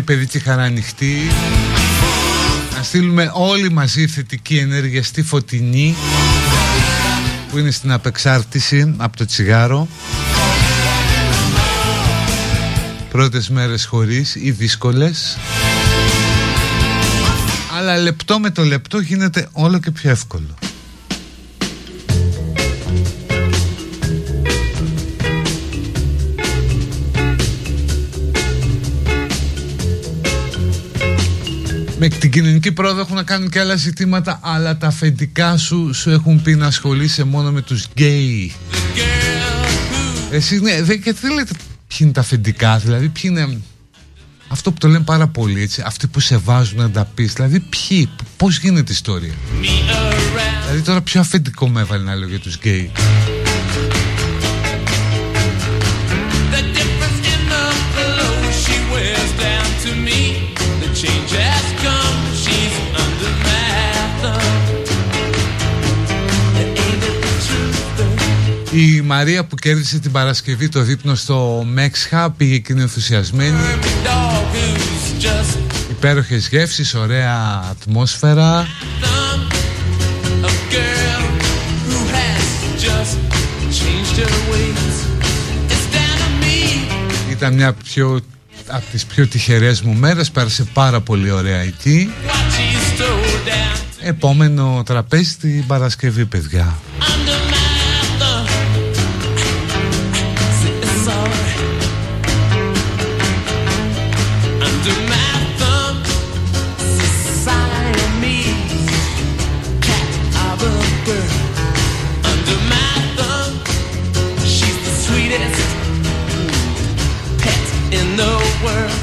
Λοιπόν η παιδική χαρά ανοιχτή. Να στείλουμε όλοι μαζί θετική ενέργεια στη Φωτεινή Που είναι στην απεξάρτηση από το τσιγάρο. Πρώτες μέρες χωρίς ή δύσκολες. Αλλά λεπτό με το λεπτό γίνεται όλο και πιο εύκολο Με την κοινωνική πρόοδο έχουν να κάνουν και άλλα ζητήματα Αλλά τα αφεντικά σου σου έχουν πει να ασχολείσαι μόνο με τους γκέι. Εσύ ναι, δεν, και τι λέτε ποιοι είναι τα αφεντικά Δηλαδή ποιοι είναι αυτό που το λένε πάρα πολύ έτσι Αυτοί που σε βάζουν να τα πεις Δηλαδή ποιοι, πώς γίνεται η ιστορία; Δηλαδή τώρα ποιο αφεντικό με έβαλε να λέω για τους γκέι Η Μαρία που κέρδισε την Παρασκευή το δείπνο στο Mex Hub πήγε και είναι ενθουσιασμένη. dog who's just Υπέροχες γεύσεις, ωραία ατμόσφαιρα. a girl who has just changed her ways. It's down to me. Ήταν μια πιο, από τις πιο τυχερές μου μέρες, πέρασε πάρα πολύ ωραία εκεί. What she stole down Επόμενο τραπέζι την Παρασκευή, παιδιά. Sweetest pet in the world.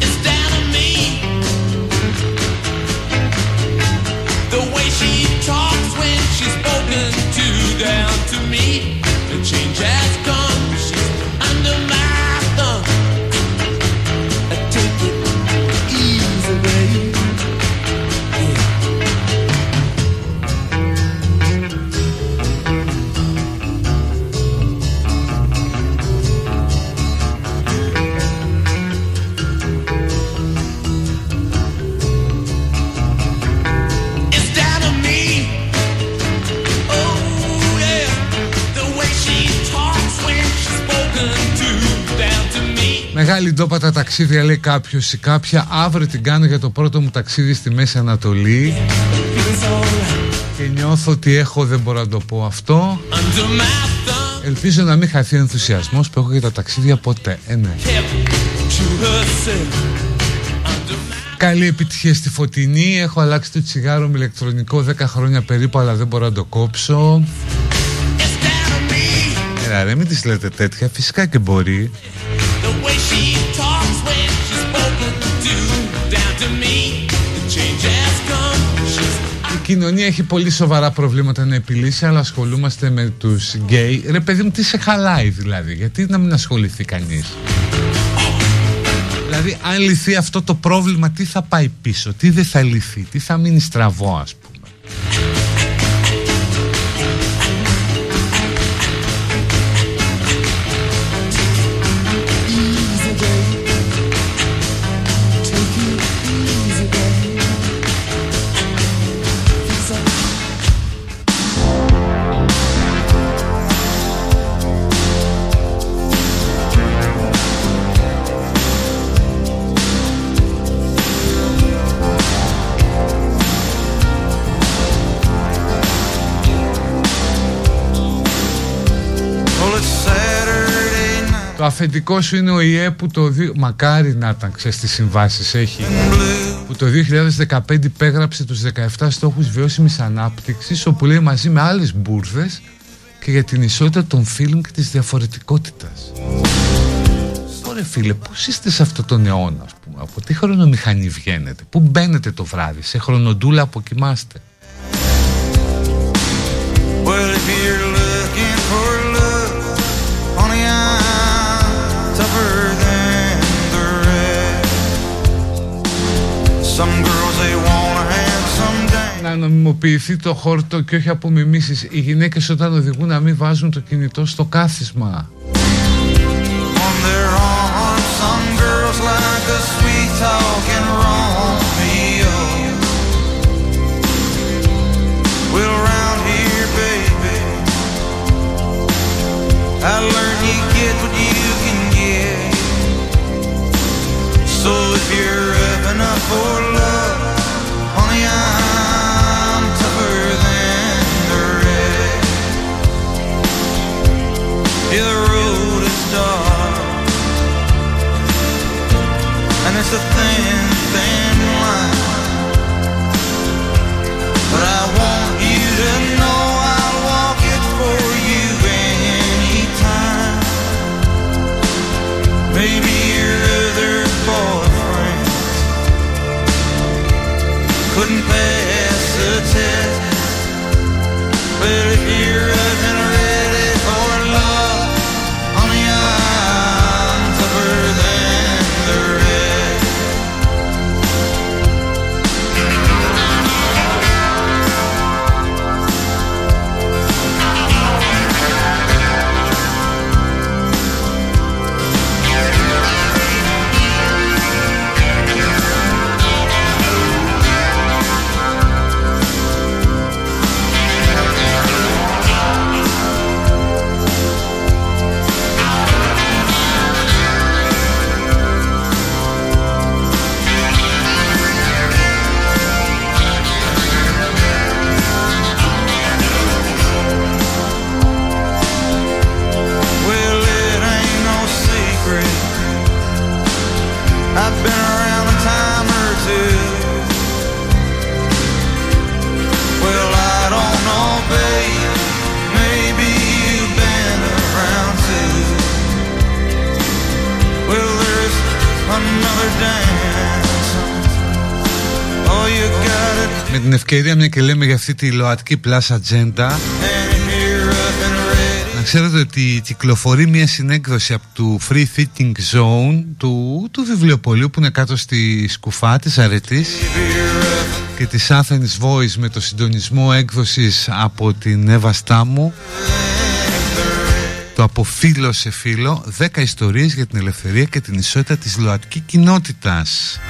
It's down to me. The way she talks when she's spoken to down to me. The change has come. Μεγάλη ντόπα τα ταξίδια λέει κάποιος ή κάποια Αύριο την κάνω για το πρώτο μου ταξίδι στη Μέση Ανατολή Feels alright Και νιώθω ότι έχω δεν μπορώ να το πω αυτό under my thumb. Ελπίζω να μην χαθεί ο ενθουσιασμός που έχω για τα ταξίδια ποτέ ε, ναι. Kept to herself. Under my Καλή επιτυχία στη Φωτεινή Έχω αλλάξει το τσιγάρο με ηλεκτρονικό 10 χρόνια περίπου Αλλά δεν μπορώ να το κόψω It's down to me. Έλα ρε μην τις λέτε τέτοια Φυσικά και μπορεί κοινωνία έχει πολύ σοβαρά προβλήματα να επιλύσει, αλλά ασχολούμαστε με τους γκέι. Ρε παιδί μου, τι σε χαλάει δηλαδή, γιατί να μην ασχοληθεί κανείς; Δηλαδή, αν λυθεί αυτό το πρόβλημα, τι θα πάει πίσω, τι δεν θα λυθεί, τι θα μείνει στραβό, ας πούμε; Το αφεντικό σου είναι ο ΙΕ που το... δι- Μακάρι να ήταν, ξέρεις τις συμβάσεις έχει. blue. Που το 2015 υπέγραψε τους 17 στόχους βιώσιμης ανάπτυξης, όπου λέει μαζί με άλλες μπουρδες και για την ισότητα των φίλων και της διαφορετικότητας. Ωραία φίλε, πώς είστε σε αυτό τον αιώνα, ας πούμε, από τι χρονομηχανή βγαίνετε, πού μπαίνετε το βράδυ, σε χρονοτούλα αποκοιμάστε. Well, if you're Να νομιμοποιηθεί το χόρτο και όχι απομιμήσεις. Οι γυναίκες όταν οδηγούν να μην βάζουν το κινητό στο κάθισμα. on their arm. Some girls like a sweet talking ευκαιρία μια και λέμε για αυτή τη ΛΟΑΤΚΙ Plus Agenda. Να ξέρετε ότι κυκλοφορεί μια συνέκδοση από του Free Thinking Zone του, του βιβλιοπολίου που είναι κάτω στη σκουφά της αρετής και της Athens Voice με το συντονισμό έκδοσης από την Εύα Στάμου. Το από φίλο σε φίλο 10 ιστορίες για την ελευθερία και την ισότητα της ΛΟΑΤΚΙ κοινότητας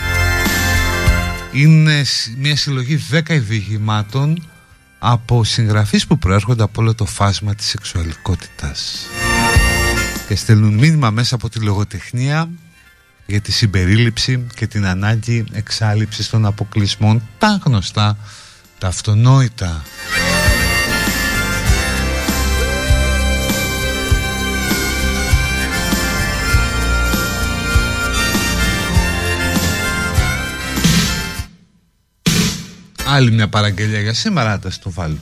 είναι σ- μια συλλογή 10 διηγημάτων από συγγραφείς που προέρχονται από όλο το φάσμα της σεξουαλικότητας. Και στέλνουν μήνυμα μέσα από τη λογοτεχνία για τη συμπερίληψη και την ανάγκη εξάλληψης των αποκλεισμών τα γνωστά, τα αυτονόητα Άλλη μια παραγγελία για σήμερα, θα το βάλω.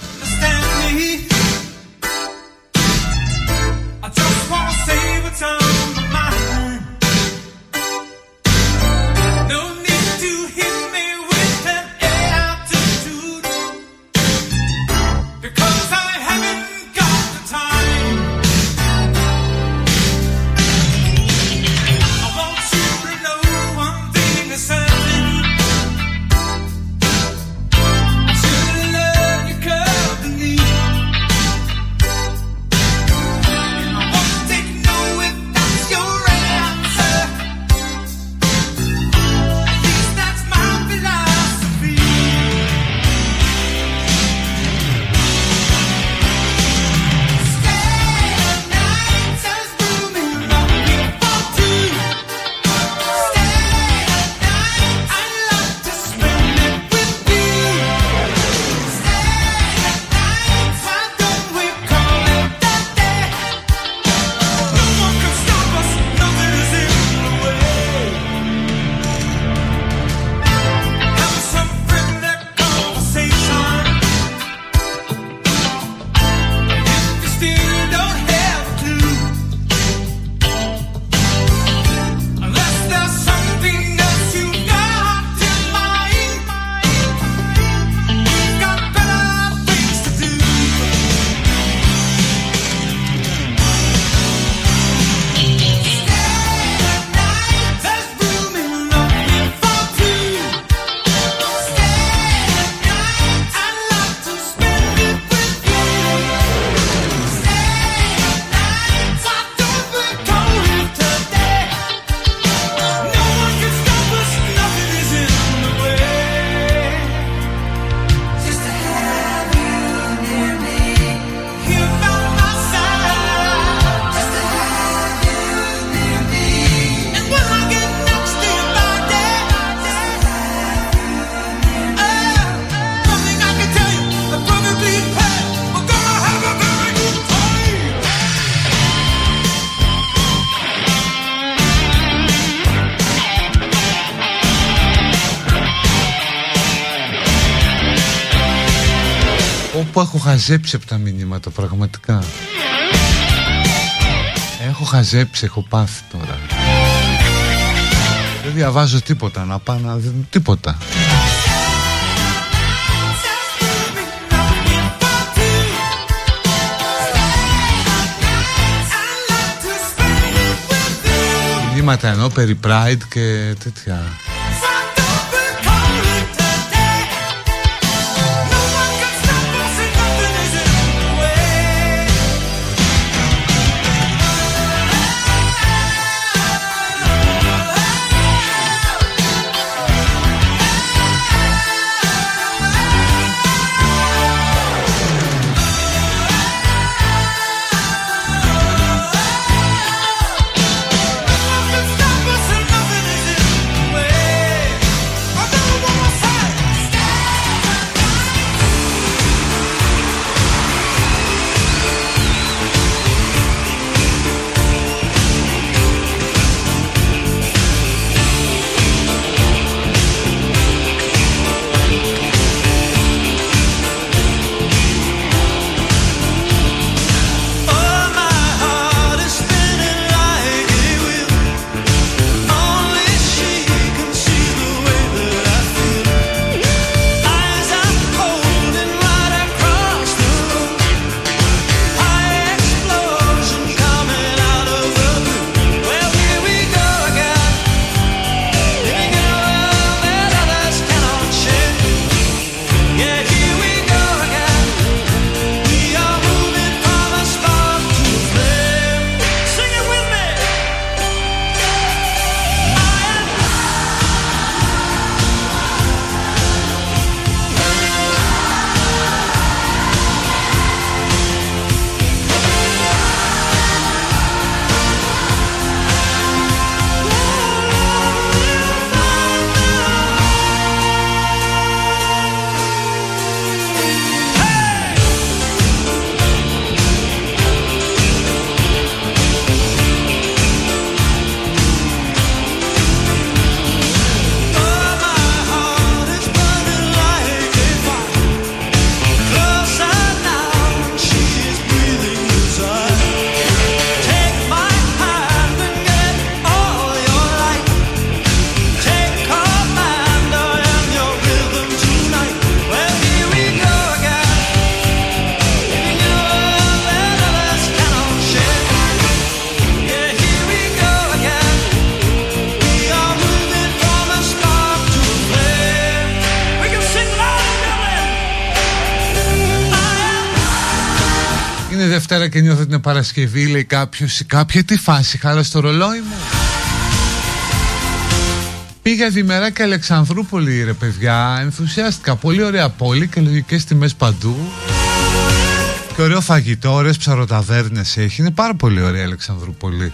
Χαζέψει από τα μηνύματα πραγματικά. Έχω χαζέψει, έχω πάθει τώρα. Δεν διαβάζω τίποτα να πάω να δω τίποτα. Μηνύματα ενώ περί Pride και τέτοια Δευτέρα και νιώθω ότι είναι Παρασκευή, λέει κάποιος ή κάποια. Τι φάση, χάρα στο ρολόι μου. Πήγα διμεράκι Αλεξανδρούπολη, ρε παιδιά. Ενθουσιάστηκα. Πολύ ωραία πόλη και λογικές τιμές παντού. Και ωραίο φαγητό, ωραίες ψαροταβέρνες έχει. Είναι πάρα πολύ ωραία η Αλεξανδρούπολη.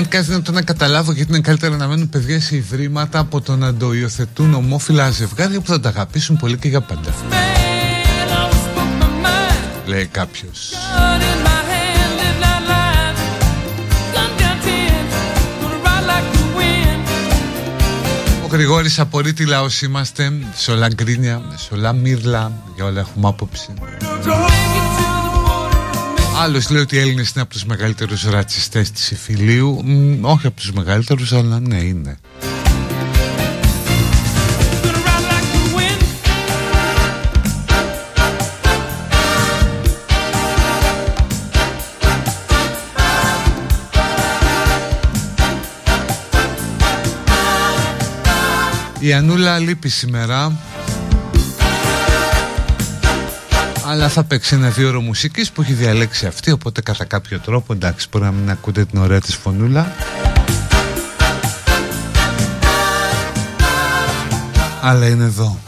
Πραγματικά είναι δυνατόν να καταλάβω γιατί είναι καλύτερα να μένουν παιδιά σε ιδρύματα από το να το υιοθετούν ομόφυλα ζευγάρια που θα τα αγαπήσουν πολύ και για πάντα. Man, I was spoke my mind. Λέει κάποιος. Gun in my hand, live that life. Gun down ten, gonna ride like the wind. Ο Γρηγόρης απορεί τι λαός είμαστε Σε όλα γκρίνια, σε όλα μύρλα Για όλα έχουμε άποψη Make it to the border, Άλλος λέει ότι οι Έλληνες είναι από τους μεγαλύτερους ρατσιστές της Ιφιλίου Μ, Όχι από τους μεγαλύτερους αλλά ναι είναι gonna ride like the wind. Η Ανούλα λείπει σήμερα αλλά θα παίξει ένα δύο ώρο μουσικής που έχει διαλέξει αυτή οπότε κατά κάποιο τρόπο εντάξει μπορεί να μην ακούτε την ωραία της φωνούλα. Αλλά είναι εδώ